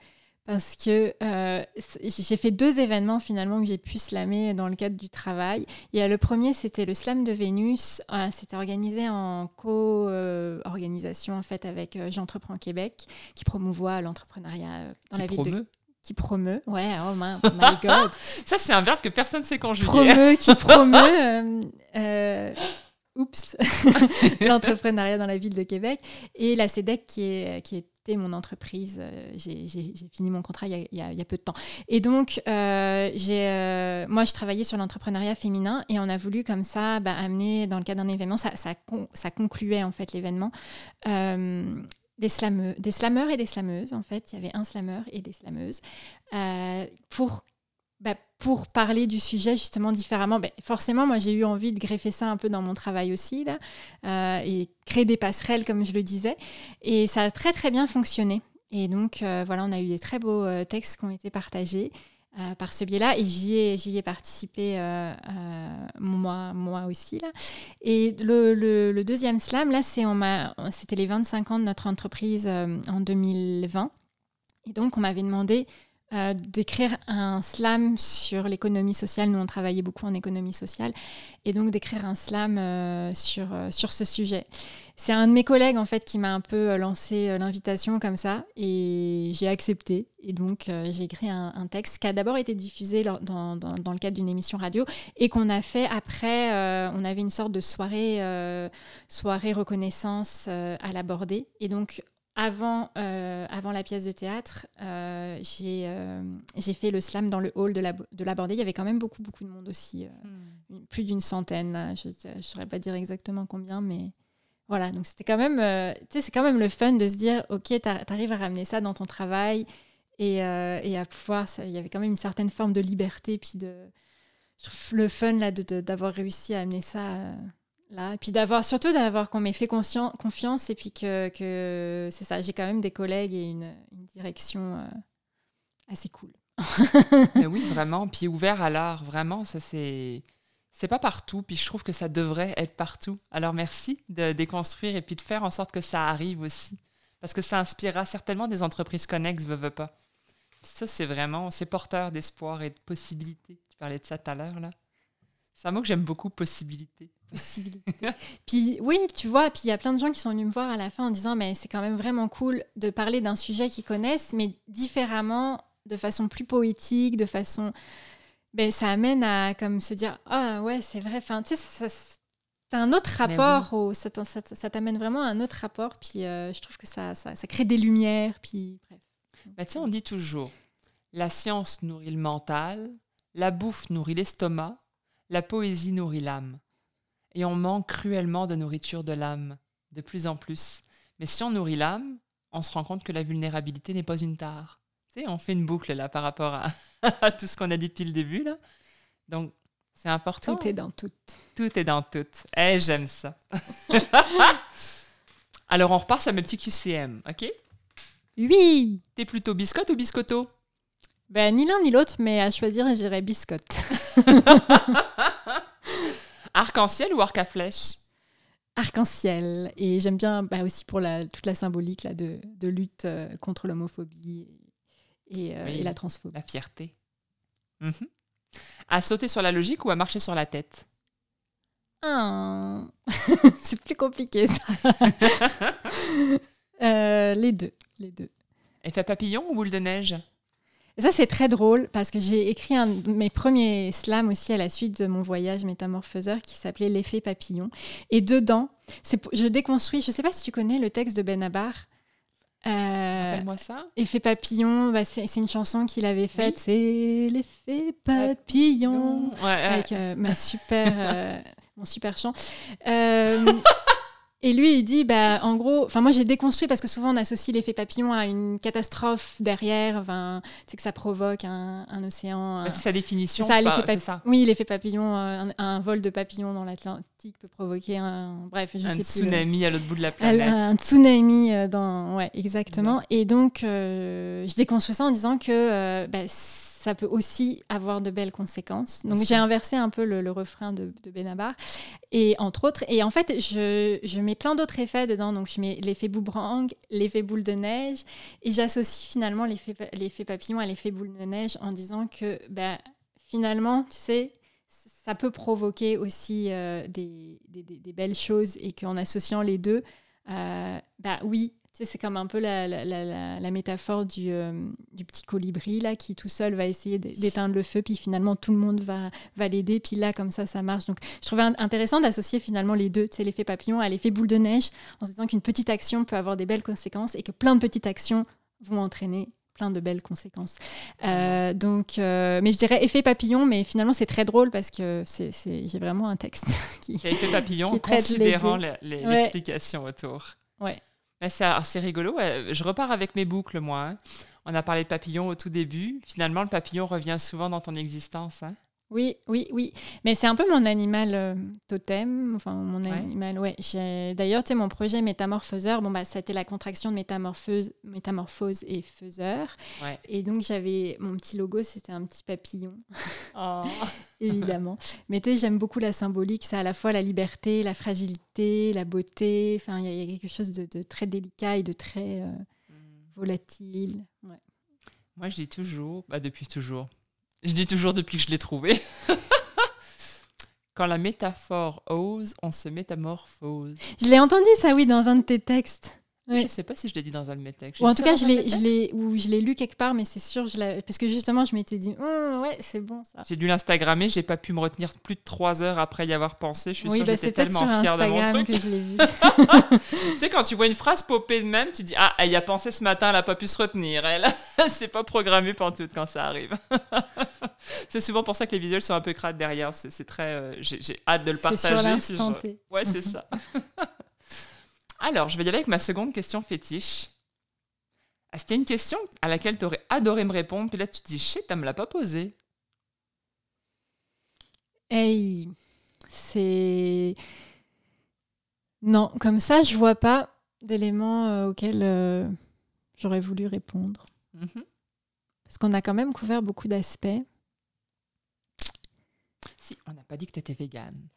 parce que euh, j'ai fait deux événements finalement que j'ai pu slammer dans le cadre du travail. Et le premier, c'était le slam de Vénus. Euh, c'était organisé en co-organisation en fait avec euh, J'entreprends Québec, qui promouvoit l'entrepreneuriat dans la ville de qui promeut. Ouais, oh my, god. Ça, c'est un verbe que personne ne sait conjuguer. Promeut, qui promeut. euh, oups, l'entrepreneuriat dans la ville de Québec. Et la CEDEC, qui, est, était mon entreprise, euh, j'ai fini mon contrat il y, a, peu de temps. Et donc, euh, euh, moi, je travaillais sur l'entrepreneuriat féminin et on a voulu comme ça bah, amener, dans le cadre d'un événement, ça, concluait en fait l'événement. des, slameux, des slameurs et des slameuses, en fait. Il y avait un slameur et des slameuses. pour bah, pour parler du sujet justement différemment, bah, forcément, moi j'ai eu envie de greffer ça un peu dans mon travail aussi, là, euh, et créer des passerelles, comme je le disais. Et ça a très très bien fonctionné. Et donc euh, voilà, on a eu des très beaux euh, textes qui ont été partagés. par ce biais-là, et j'y ai, j'y ai participé moi, moi aussi. Là. Et le, le, deuxième slam, là, c'est c'était les 25 ans de notre entreprise en 2020. Et donc, on m'avait demandé euh, d'écrire un slam sur l'économie sociale. Nous, on travaillait beaucoup en économie sociale. Et donc d'écrire un slam euh, sur, euh, sur ce sujet. C'est un de mes collègues, en fait, qui m'a un peu lancé l'invitation comme ça. Et j'ai accepté. Et donc, j'ai écrit un, texte qui a d'abord été diffusé dans, dans, dans, le cadre d'une émission radio et qu'on a fait après. on avait une sorte de soirée, soirée reconnaissance à l'aborder. Et donc, avant, euh, avant la pièce de théâtre, euh, euh, j'ai fait le slam dans le hall de la, de la Bordée. Il y avait quand même beaucoup, beaucoup de monde aussi, hmm. plus d'une centaine. Je ne saurais pas dire exactement combien, mais voilà. Donc c'était quand même, c'est quand même le fun de se dire, ok, tu arrives à ramener ça dans ton travail et, et à pouvoir. Il y avait quand même une certaine forme de liberté, puis de, je trouve le fun là d'avoir réussi à amener ça là. Et puis d'avoir, surtout d'avoir qu'on m'ait fait confiance et puis que, que c'est ça, j'ai quand même des collègues et une, direction euh, assez cool. Mais oui, vraiment. Puis ouvert à l'art, vraiment, ça c'est. C'est pas partout, puis je trouve que ça devrait être partout. Alors merci de déconstruire et puis de faire en sorte que ça arrive aussi. Parce que ça inspirera certainement des entreprises connexes, veux, veux pas. Puis ça, c'est vraiment, c'est porteur d'espoir et de possibilités. Tu parlais de ça tout à l'heure, là. C'est un mot que j'aime beaucoup, possibilité. Possibilité. puis oui, tu vois, puis il y a plein de gens qui sont venus me voir à la fin en disant mais c'est quand même vraiment cool de parler d'un sujet qu'ils connaissent, mais différemment, de façon plus poétique, de façon. Ben, ça amène à comme se dire ah ouais, c'est vrai. Enfin, tu sais, T'as un autre rapport, au, ça, t'amène vraiment à un autre rapport, puis euh, je trouve que ça, ça, crée des lumières, puis bref. Ben, tu sais, on dit toujours, la science nourrit le mental, la bouffe nourrit l'estomac, la poésie nourrit l'âme. Et on manque cruellement de nourriture de l'âme, de plus en plus. Mais si on nourrit l'âme, on se rend compte que la vulnérabilité n'est pas une tare. Tu sais, on fait une boucle là par rapport à, tout ce qu'on a dit depuis le début. Là. Donc, c'est important. Tout est dans tout. Tout est dans tout. Eh, j'aime ça. Alors, on repart sur mes petits QCM, OK? Oui! T'es plutôt biscotte ou biscotto? Ben, ni l'un ni l'autre, mais à choisir, j'irais biscotte. arc-en-ciel ou arc à flèche? Arc-en-ciel. Et j'aime bien bah, aussi pour la, toute la symbolique là, de, de lutte euh, contre l'homophobie et, euh, et, la transphobie. La fierté. Mhm. À sauter sur la logique ou à marcher sur la tête? Ah. C'est plus compliqué ça. Euh, les deux. Les deux. Effet papillon ou boule de neige? Ça, c'est très drôle parce que j'ai écrit un de mes premiers slams aussi à la suite de mon voyage métamorphoseur qui s'appelait L'effet papillon. Et dedans, je déconstruis, je ne sais pas si tu connais le texte de Benabar. Euh, Appelle-moi ça. Effet papillon, bah, c'est une chanson qu'il avait faite. C'est l'effet papillon. Avec euh, ma super, euh, mon super chant. Euh, Et lui, il dit, bah, en gros, enfin moi j'ai déconstruit parce que souvent on associe l'effet papillon à une catastrophe derrière, c'est que ça provoque un, océan. C'est sa définition. C'est ça, Oui, l'effet papillon, euh, un, vol de papillon dans l'Atlantique peut provoquer un, bref, je un sais tsunami à l'autre bout de la planète. Un, tsunami euh, dans, ouais, exactement. Et donc euh, je déconstruis ça en disant que bah, ça peut aussi avoir de belles conséquences. Donc j'ai inversé un peu le, refrain de, Benabar, et entre autres. Et en fait, je, mets plein d'autres effets dedans. Donc je mets l'effet boomerang, l'effet boule de neige, et j'associe finalement l'effet papillon à l'effet boule de neige en disant que ben, finalement, tu sais, ça peut provoquer aussi euh, des, belles choses et qu'en associant les deux, euh, bah oui, c'est comme un peu la, métaphore euh, du, petit colibri là, qui tout seul va essayer d'éteindre le feu, puis finalement tout le monde va, va l'aider, puis là, comme ça, ça marche. Donc je trouvais intéressant d'associer finalement les deux, l'effet papillon à l'effet boule de neige, en se disant qu'une petite action peut avoir des belles conséquences et que plein de petites actions vont entraîner plein de belles conséquences. Euh, donc, euh, mais je dirais effet papillon, mais finalement c'est très drôle parce que c'est, j'ai vraiment un texte qui, effet papillon, qui considérant l'explication autour. Ouais. C'est rigolo. Je repars avec mes boucles, moi. Hein. On a parlé de papillon au tout début. Finalement, le papillon revient souvent dans ton existence. Hein. Oui, oui, oui. Mais c'est un peu mon animal euh, totem. Enfin, mon animal, ouais. D'ailleurs, tu sais, mon projet métamorphoseur, bon, bah, ça a été la contraction de métamorphose, métamorphose et faiseur. Et donc, j'avais mon petit logo, c'était un petit papillon. Oh. Évidemment. Mais tu sais, j'aime beaucoup la symbolique. C'est à la fois la liberté, la fragilité, la beauté. Enfin, il y, a quelque chose de, très délicat et de très euh, mm. volatile. Ouais. Moi, je dis toujours, bah depuis toujours. Je dis toujours depuis que je l'ai trouvé. Quand la métaphore ose, on se métamorphose. Je l'ai entendu ça, oui, dans un de tes textes. Je ne sais pas si je l'ai dit dans un de mes textes. Ou en tout cas, je l'ai, ou je l'ai lu quelque part, mais c'est sûr, je parce que justement, je m'étais dit, hum, ouais, c'est bon ça. J'ai dû l'Instagrammer, j'ai pas pu me retenir plus de trois heures après y avoir pensé. Je suis sûre bah, j'étais tellement fière de mon truc. Que je l'ai vu. tu sais, quand tu vois une phrase popée de même, tu dis, ah, elle y a pensé ce matin, elle a pas pu se retenir. Elle, c'est pas programmé pour tout quand ça arrive. c'est souvent pour ça que les visuels sont un peu crades derrière. C'est, très, euh, j'ai, hâte de le partager. Sur l'instant. Ouais, c'est ça. Alors, je vais y aller avec ma seconde question fétiche. Est-ce qu'il y a une question à laquelle tu aurais adoré me répondre, puis là tu te dis shit, tu me l'a pas posée Hey, c'est. Non, comme ça, je vois pas d'éléments euh, auxquels euh, j'aurais voulu répondre. Mhm. Parce qu'on a quand même couvert beaucoup d'aspects. Si, on n'a pas dit que tu étais végane.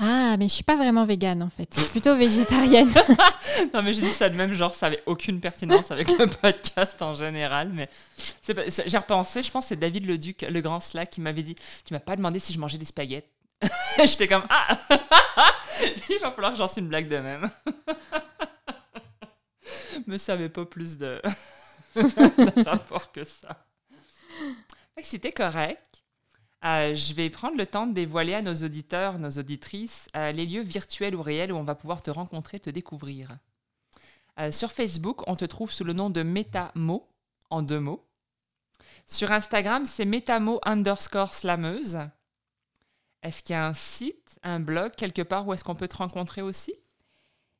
Ah, mais je suis pas vraiment végane en fait. Je suis plutôt végétarienne. non, mais je dis ça de même genre, ça avait aucune pertinence avec le podcast en général. Mais j'ai repensé, je pense que c'est David le Duc, le grand Slack, qui m'avait dit Tu m'as pas demandé si je mangeais des spaghettis. J'étais comme Ah Il va falloir que j'en une blague de même. Me savais pas plus de, rapport que ça. C'était correct. Euh, je vais prendre le temps de dévoiler à nos auditeurs, nos auditrices, euh, les lieux virtuels ou réels où on va pouvoir te rencontrer, te découvrir. Euh, sur Facebook, on te trouve sous le nom de Metamo, en deux mots. Sur Instagram, c'est Metamo underscore slameuse. Est-ce qu'il y a un site, un blog quelque part où est-ce qu'on peut te rencontrer aussi?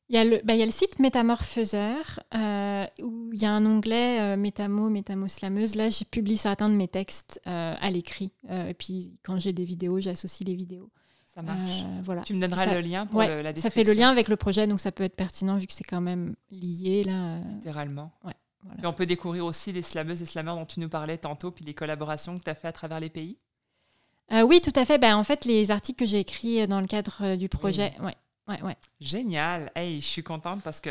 Il y, a le, bah, il y a le site Métamorphoseur euh, où il y a un onglet euh, Métamo, Métamoslameuse. Là, je publie certains de mes textes euh, à l'écrit. et puis, quand j'ai des vidéos, j'associe les vidéos. Ça marche. voilà. Tu me donneras le lien pour la description. Ça fait le lien avec le projet, donc ça peut être pertinent vu que c'est quand même lié. là. Littéralement. Ouais, Et on peut découvrir aussi les slameuses et slameurs dont tu nous parlais tantôt, puis les collaborations que tu as fait à travers les pays. oui, tout à fait. Ben, en fait, les articles que j'ai écrits dans le cadre du projet, ouais. Génial. Hey, je suis contente parce que,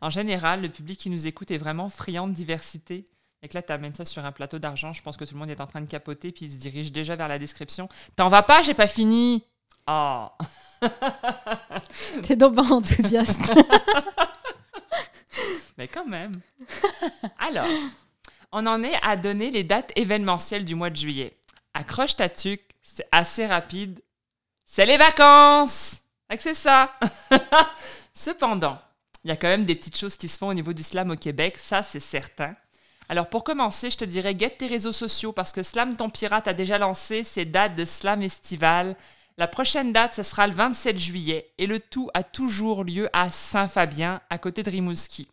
en général, le public qui nous écoute est vraiment friand de diversité. Et que là, tu amènes ça sur un plateau d'argent. Je pense que tout le monde est en train de capoter puis il se dirige déjà vers la description. T'en vas pas, j'ai pas fini. Oh. T'es donc pas enthousiaste. Mais quand même. Alors, on en est à donner les dates événementielles du mois de juillet. Accroche ta tuque, c'est assez rapide. C'est les vacances! C'est ça. Cependant, il y a quand même des petites choses qui se font au niveau du slam au Québec, ça c'est certain. Alors pour commencer, je te dirais guette tes réseaux sociaux parce que Slam ton pirate a déjà lancé ses dates de slam estival. La prochaine date, ce sera le 27 juillet et le tout a toujours lieu à Saint-Fabien, à côté de Rimouski.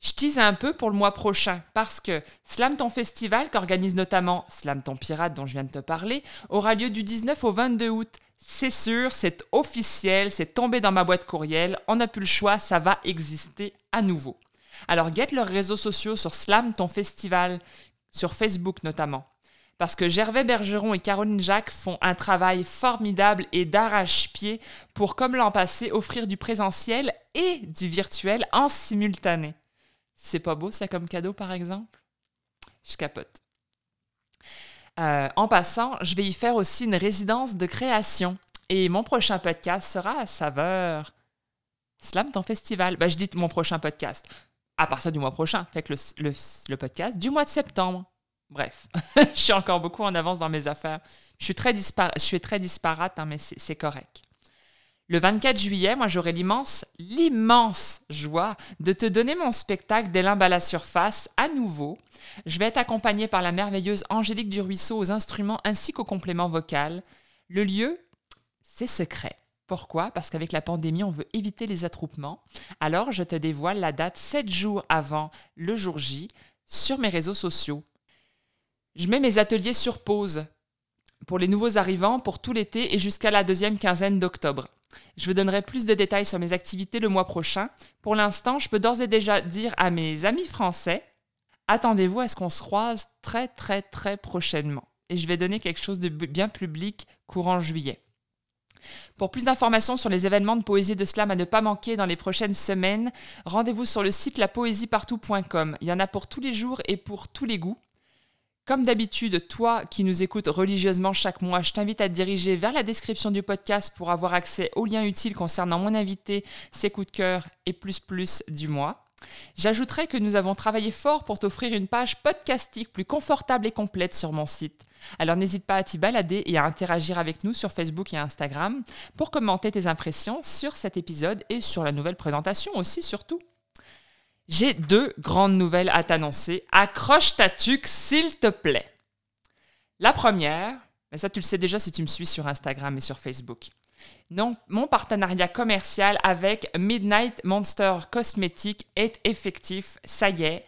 Je tease un peu pour le mois prochain parce que Slam ton festival, qu'organise notamment Slam ton pirate dont je viens de te parler, aura lieu du 19 au 22 août c'est sûr, c'est officiel, c'est tombé dans ma boîte courriel, on n'a plus le choix, ça va exister à nouveau. Alors guette leurs réseaux sociaux sur Slam ton festival, sur Facebook notamment. Parce que Gervais Bergeron et Caroline Jacques font un travail formidable et d'arrache-pied pour, comme l'an passé, offrir du présentiel et du virtuel en simultané. C'est pas beau ça comme cadeau par exemple? Je capote. Euh, en passant, je vais y faire aussi une résidence de création. Et mon prochain podcast sera à saveur Slam ton festival. Ben, je dis mon prochain podcast à partir du mois prochain. Fait que le, le, podcast du mois de septembre. Bref, je suis encore beaucoup en avance dans mes affaires. Je suis très, je suis très disparate, hein, mais c'est correct. Le 24 juillet, moi, j'aurai l'immense, l'immense joie de te donner mon spectacle limbes à la surface à nouveau. Je vais être accompagnée par la merveilleuse Angélique Duruisseau aux instruments ainsi qu'au complément vocal. Le lieu, c'est secret. Pourquoi? Parce qu'avec la pandémie, on veut éviter les attroupements. Alors, je te dévoile la date 7 jours avant le jour J sur mes réseaux sociaux. Je mets mes ateliers sur pause pour les nouveaux arrivants pour tout l'été et jusqu'à la deuxième quinzaine d'octobre. Je vous donnerai plus de détails sur mes activités le mois prochain. Pour l'instant, je peux d'ores et déjà dire à mes amis français, attendez-vous à ce qu'on se croise très très très prochainement. Et je vais donner quelque chose de bien public courant juillet. Pour plus d'informations sur les événements de poésie de slam à ne pas manquer dans les prochaines semaines, rendez-vous sur le site lapoésiepartout.com. Il y en a pour tous les jours et pour tous les goûts. Comme d'habitude, toi qui nous écoutes religieusement chaque mois, je t'invite à te diriger vers la description du podcast pour avoir accès aux liens utiles concernant mon invité, ses coups de cœur et plus plus du mois. J'ajouterai que nous avons travaillé fort pour t'offrir une page podcastique plus confortable et complète sur mon site. Alors n'hésite pas à t'y balader et à interagir avec nous sur Facebook et Instagram pour commenter tes impressions sur cet épisode et sur la nouvelle présentation aussi surtout. J'ai deux grandes nouvelles à t'annoncer. Accroche ta tuque, s'il te plaît. La première, mais ça tu le sais déjà si tu me suis sur Instagram et sur Facebook. Non, mon partenariat commercial avec Midnight Monster Cosmetics est effectif. Ça y est,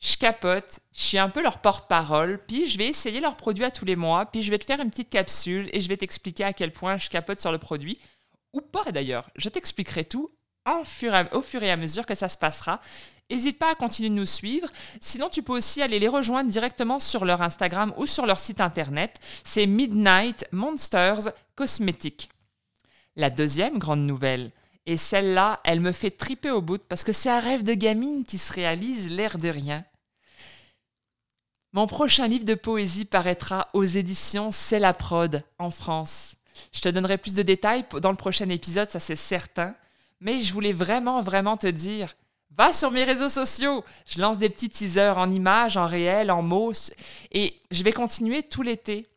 je capote, je suis un peu leur porte-parole, puis je vais essayer leurs produits à tous les mois, puis je vais te faire une petite capsule et je vais t'expliquer à quel point je capote sur le produit. Ou pas d'ailleurs, je t'expliquerai tout au fur et à mesure que ça se passera. N'hésite pas à continuer de nous suivre. Sinon, tu peux aussi aller les rejoindre directement sur leur Instagram ou sur leur site internet. C'est Midnight Monsters Cosmetics. La deuxième grande nouvelle, et celle-là, elle me fait triper au bout parce que c'est un rêve de gamine qui se réalise l'air de rien. Mon prochain livre de poésie paraîtra aux éditions C'est la prod en France. Je te donnerai plus de détails dans le prochain épisode, ça c'est certain. Mais je voulais vraiment, vraiment te dire, Va sur mes réseaux sociaux. Je lance des petits teasers en images, en réel, en mots. Et je vais continuer tout l'été.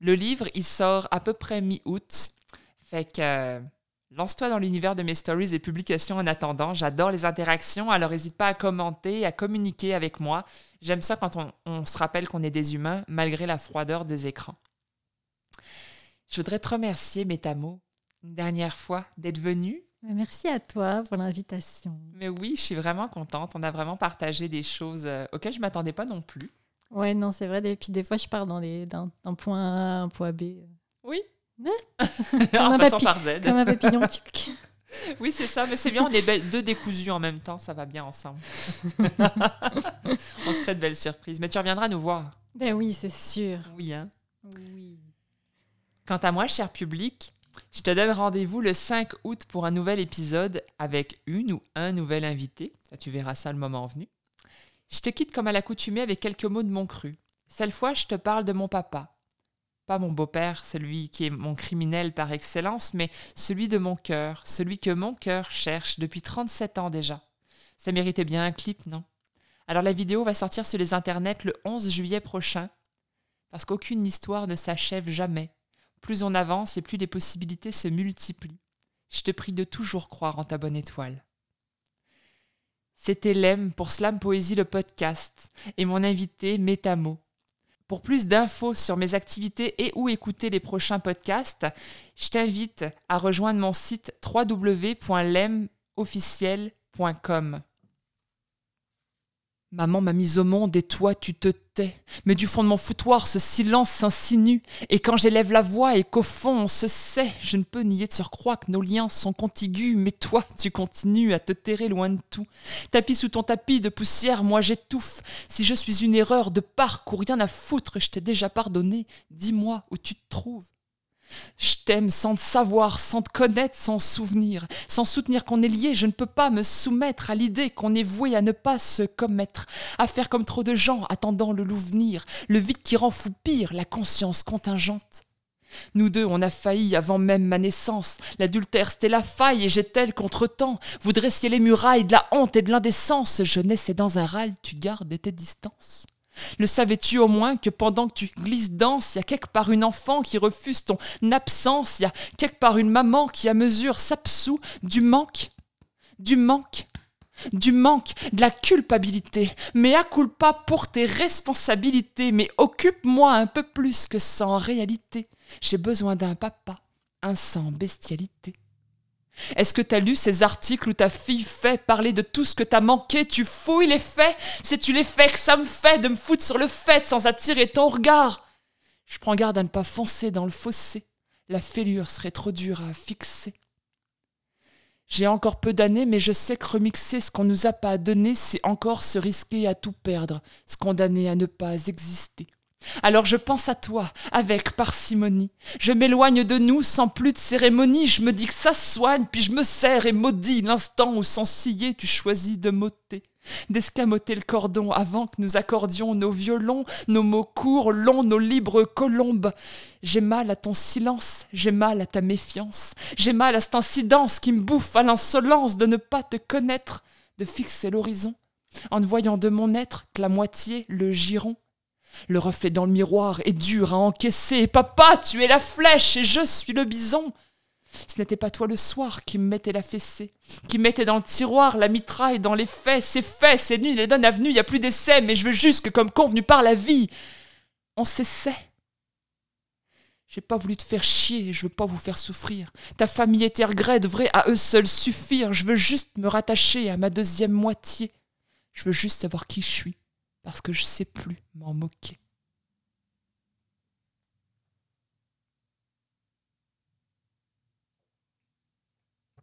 Le livre, il sort à peu près mi-août. Fait que euh, lance-toi dans l'univers de mes stories et publications en attendant. J'adore les interactions, alors n'hésite pas à commenter, à communiquer avec moi. J'aime ça quand on, on se rappelle qu'on est des humains, malgré la froideur des écrans. Je voudrais te remercier, Métamo, une dernière fois, d'être venu merci à toi pour l'invitation. Mais oui, je suis vraiment contente. On a vraiment partagé des choses euh, auxquelles je ne m'attendais pas non plus. Ouais, non, c'est vrai. Et puis des fois, je pars dans d'un point A, un point B. Oui. en passant par Z. Comme un papillon. oui, c'est ça. Mais c'est bien, on est deux décousus en même temps. Ça va bien ensemble. on se crée de belles surprises. Mais tu reviendras nous voir. Ben oui, c'est sûr. Oui, hein. Oui. Quant à moi, cher public, je te donne rendez-vous le 5 août pour un nouvel épisode avec une ou un nouvel invité. tu verras ça le moment venu. Je te quitte comme à l'accoutumée avec quelques mots de mon cru. Cette fois, je te parle de mon papa. Pas mon beau-père, celui qui est mon criminel par excellence, mais celui de mon cœur, celui que mon cœur cherche depuis 37 ans déjà. Ça méritait bien un clip, non? Alors la vidéo va sortir sur les internets le 11 juillet prochain, parce qu'aucune histoire ne s'achève jamais. Plus on avance et plus les possibilités se multiplient. Je te prie de toujours croire en ta bonne étoile. C'était Lem pour Slam Poésie le podcast et mon invité Métamo. Pour plus d'infos sur mes activités et où écouter les prochains podcasts, je t'invite à rejoindre mon site www.lemofficiel.com. Maman m'a mise au monde et toi tu te tais. Mais du fond de mon foutoir, ce silence s'insinue. Et quand j'élève la voix et qu'au fond on se sait, je ne peux nier de surcroît que nos liens sont contigus. Mais toi, tu continues à te terrer loin de tout. Tapis sous ton tapis de poussière, moi j'étouffe. Si je suis une erreur de parcours, rien à foutre, je t'ai déjà pardonné. Dis-moi où tu te trouves. Je t'aime sans te savoir, sans te connaître, sans souvenir, sans soutenir qu'on est lié, je ne peux pas me soumettre à l'idée qu'on est voué à ne pas se commettre, à faire comme trop de gens attendant le venir, le vide qui rend fou pire, la conscience contingente. Nous deux, on a failli avant même ma naissance. L'adultère, c'était la faille et j'étais contre temps. Vous dressiez les murailles de la honte et de l'indécence. Je naissais dans un râle, tu gardes tes distances. Le savais-tu au moins que pendant que tu glisses danse, il y a quelque part une enfant qui refuse ton absence, il y a quelque part une maman qui à mesure s'absout du manque, du manque, du manque, de la culpabilité, mais accoule pas pour tes responsabilités, mais occupe-moi un peu plus que en réalité. J'ai besoin d'un papa, un sans bestialité. Est-ce que t'as lu ces articles où ta fille fait parler de tout ce que t'as manqué? Tu fouilles les faits? C'est-tu les faits que ça me fait de me foutre sur le fait sans attirer ton regard? Je prends garde à ne pas foncer dans le fossé. La fêlure serait trop dure à fixer. J'ai encore peu d'années, mais je sais que remixer ce qu'on nous a pas donné, c'est encore se risquer à tout perdre, se condamner à ne pas exister. Alors je pense à toi, avec parcimonie. Je m'éloigne de nous sans plus de cérémonie. Je me dis que ça soigne, puis je me serre et maudis l'instant où sans scier tu choisis de m'ôter d'escamoter le cordon avant que nous accordions nos violons, nos mots courts, longs, nos libres colombes. J'ai mal à ton silence, j'ai mal à ta méfiance, j'ai mal à cette incidence qui me bouffe à l'insolence de ne pas te connaître, de fixer l'horizon, en ne voyant de mon être que la moitié, le giron. Le reflet dans le miroir est dur à encaisser. Papa, tu es la flèche et je suis le bison. Ce n'était pas toi le soir qui me mettais la fessée, qui mettait dans le tiroir la mitraille dans les faits. C'est fait, c'est nul, il donne avenue, il n'y a plus d'essai, mais je veux juste que, comme convenu par la vie, on s'essaie. J'ai pas voulu te faire chier, je veux pas vous faire souffrir. Ta famille et tes regrets devraient à eux seuls suffire. Je veux juste me rattacher à ma deuxième moitié. Je veux juste savoir qui je suis, parce que je sais plus m'en moquer.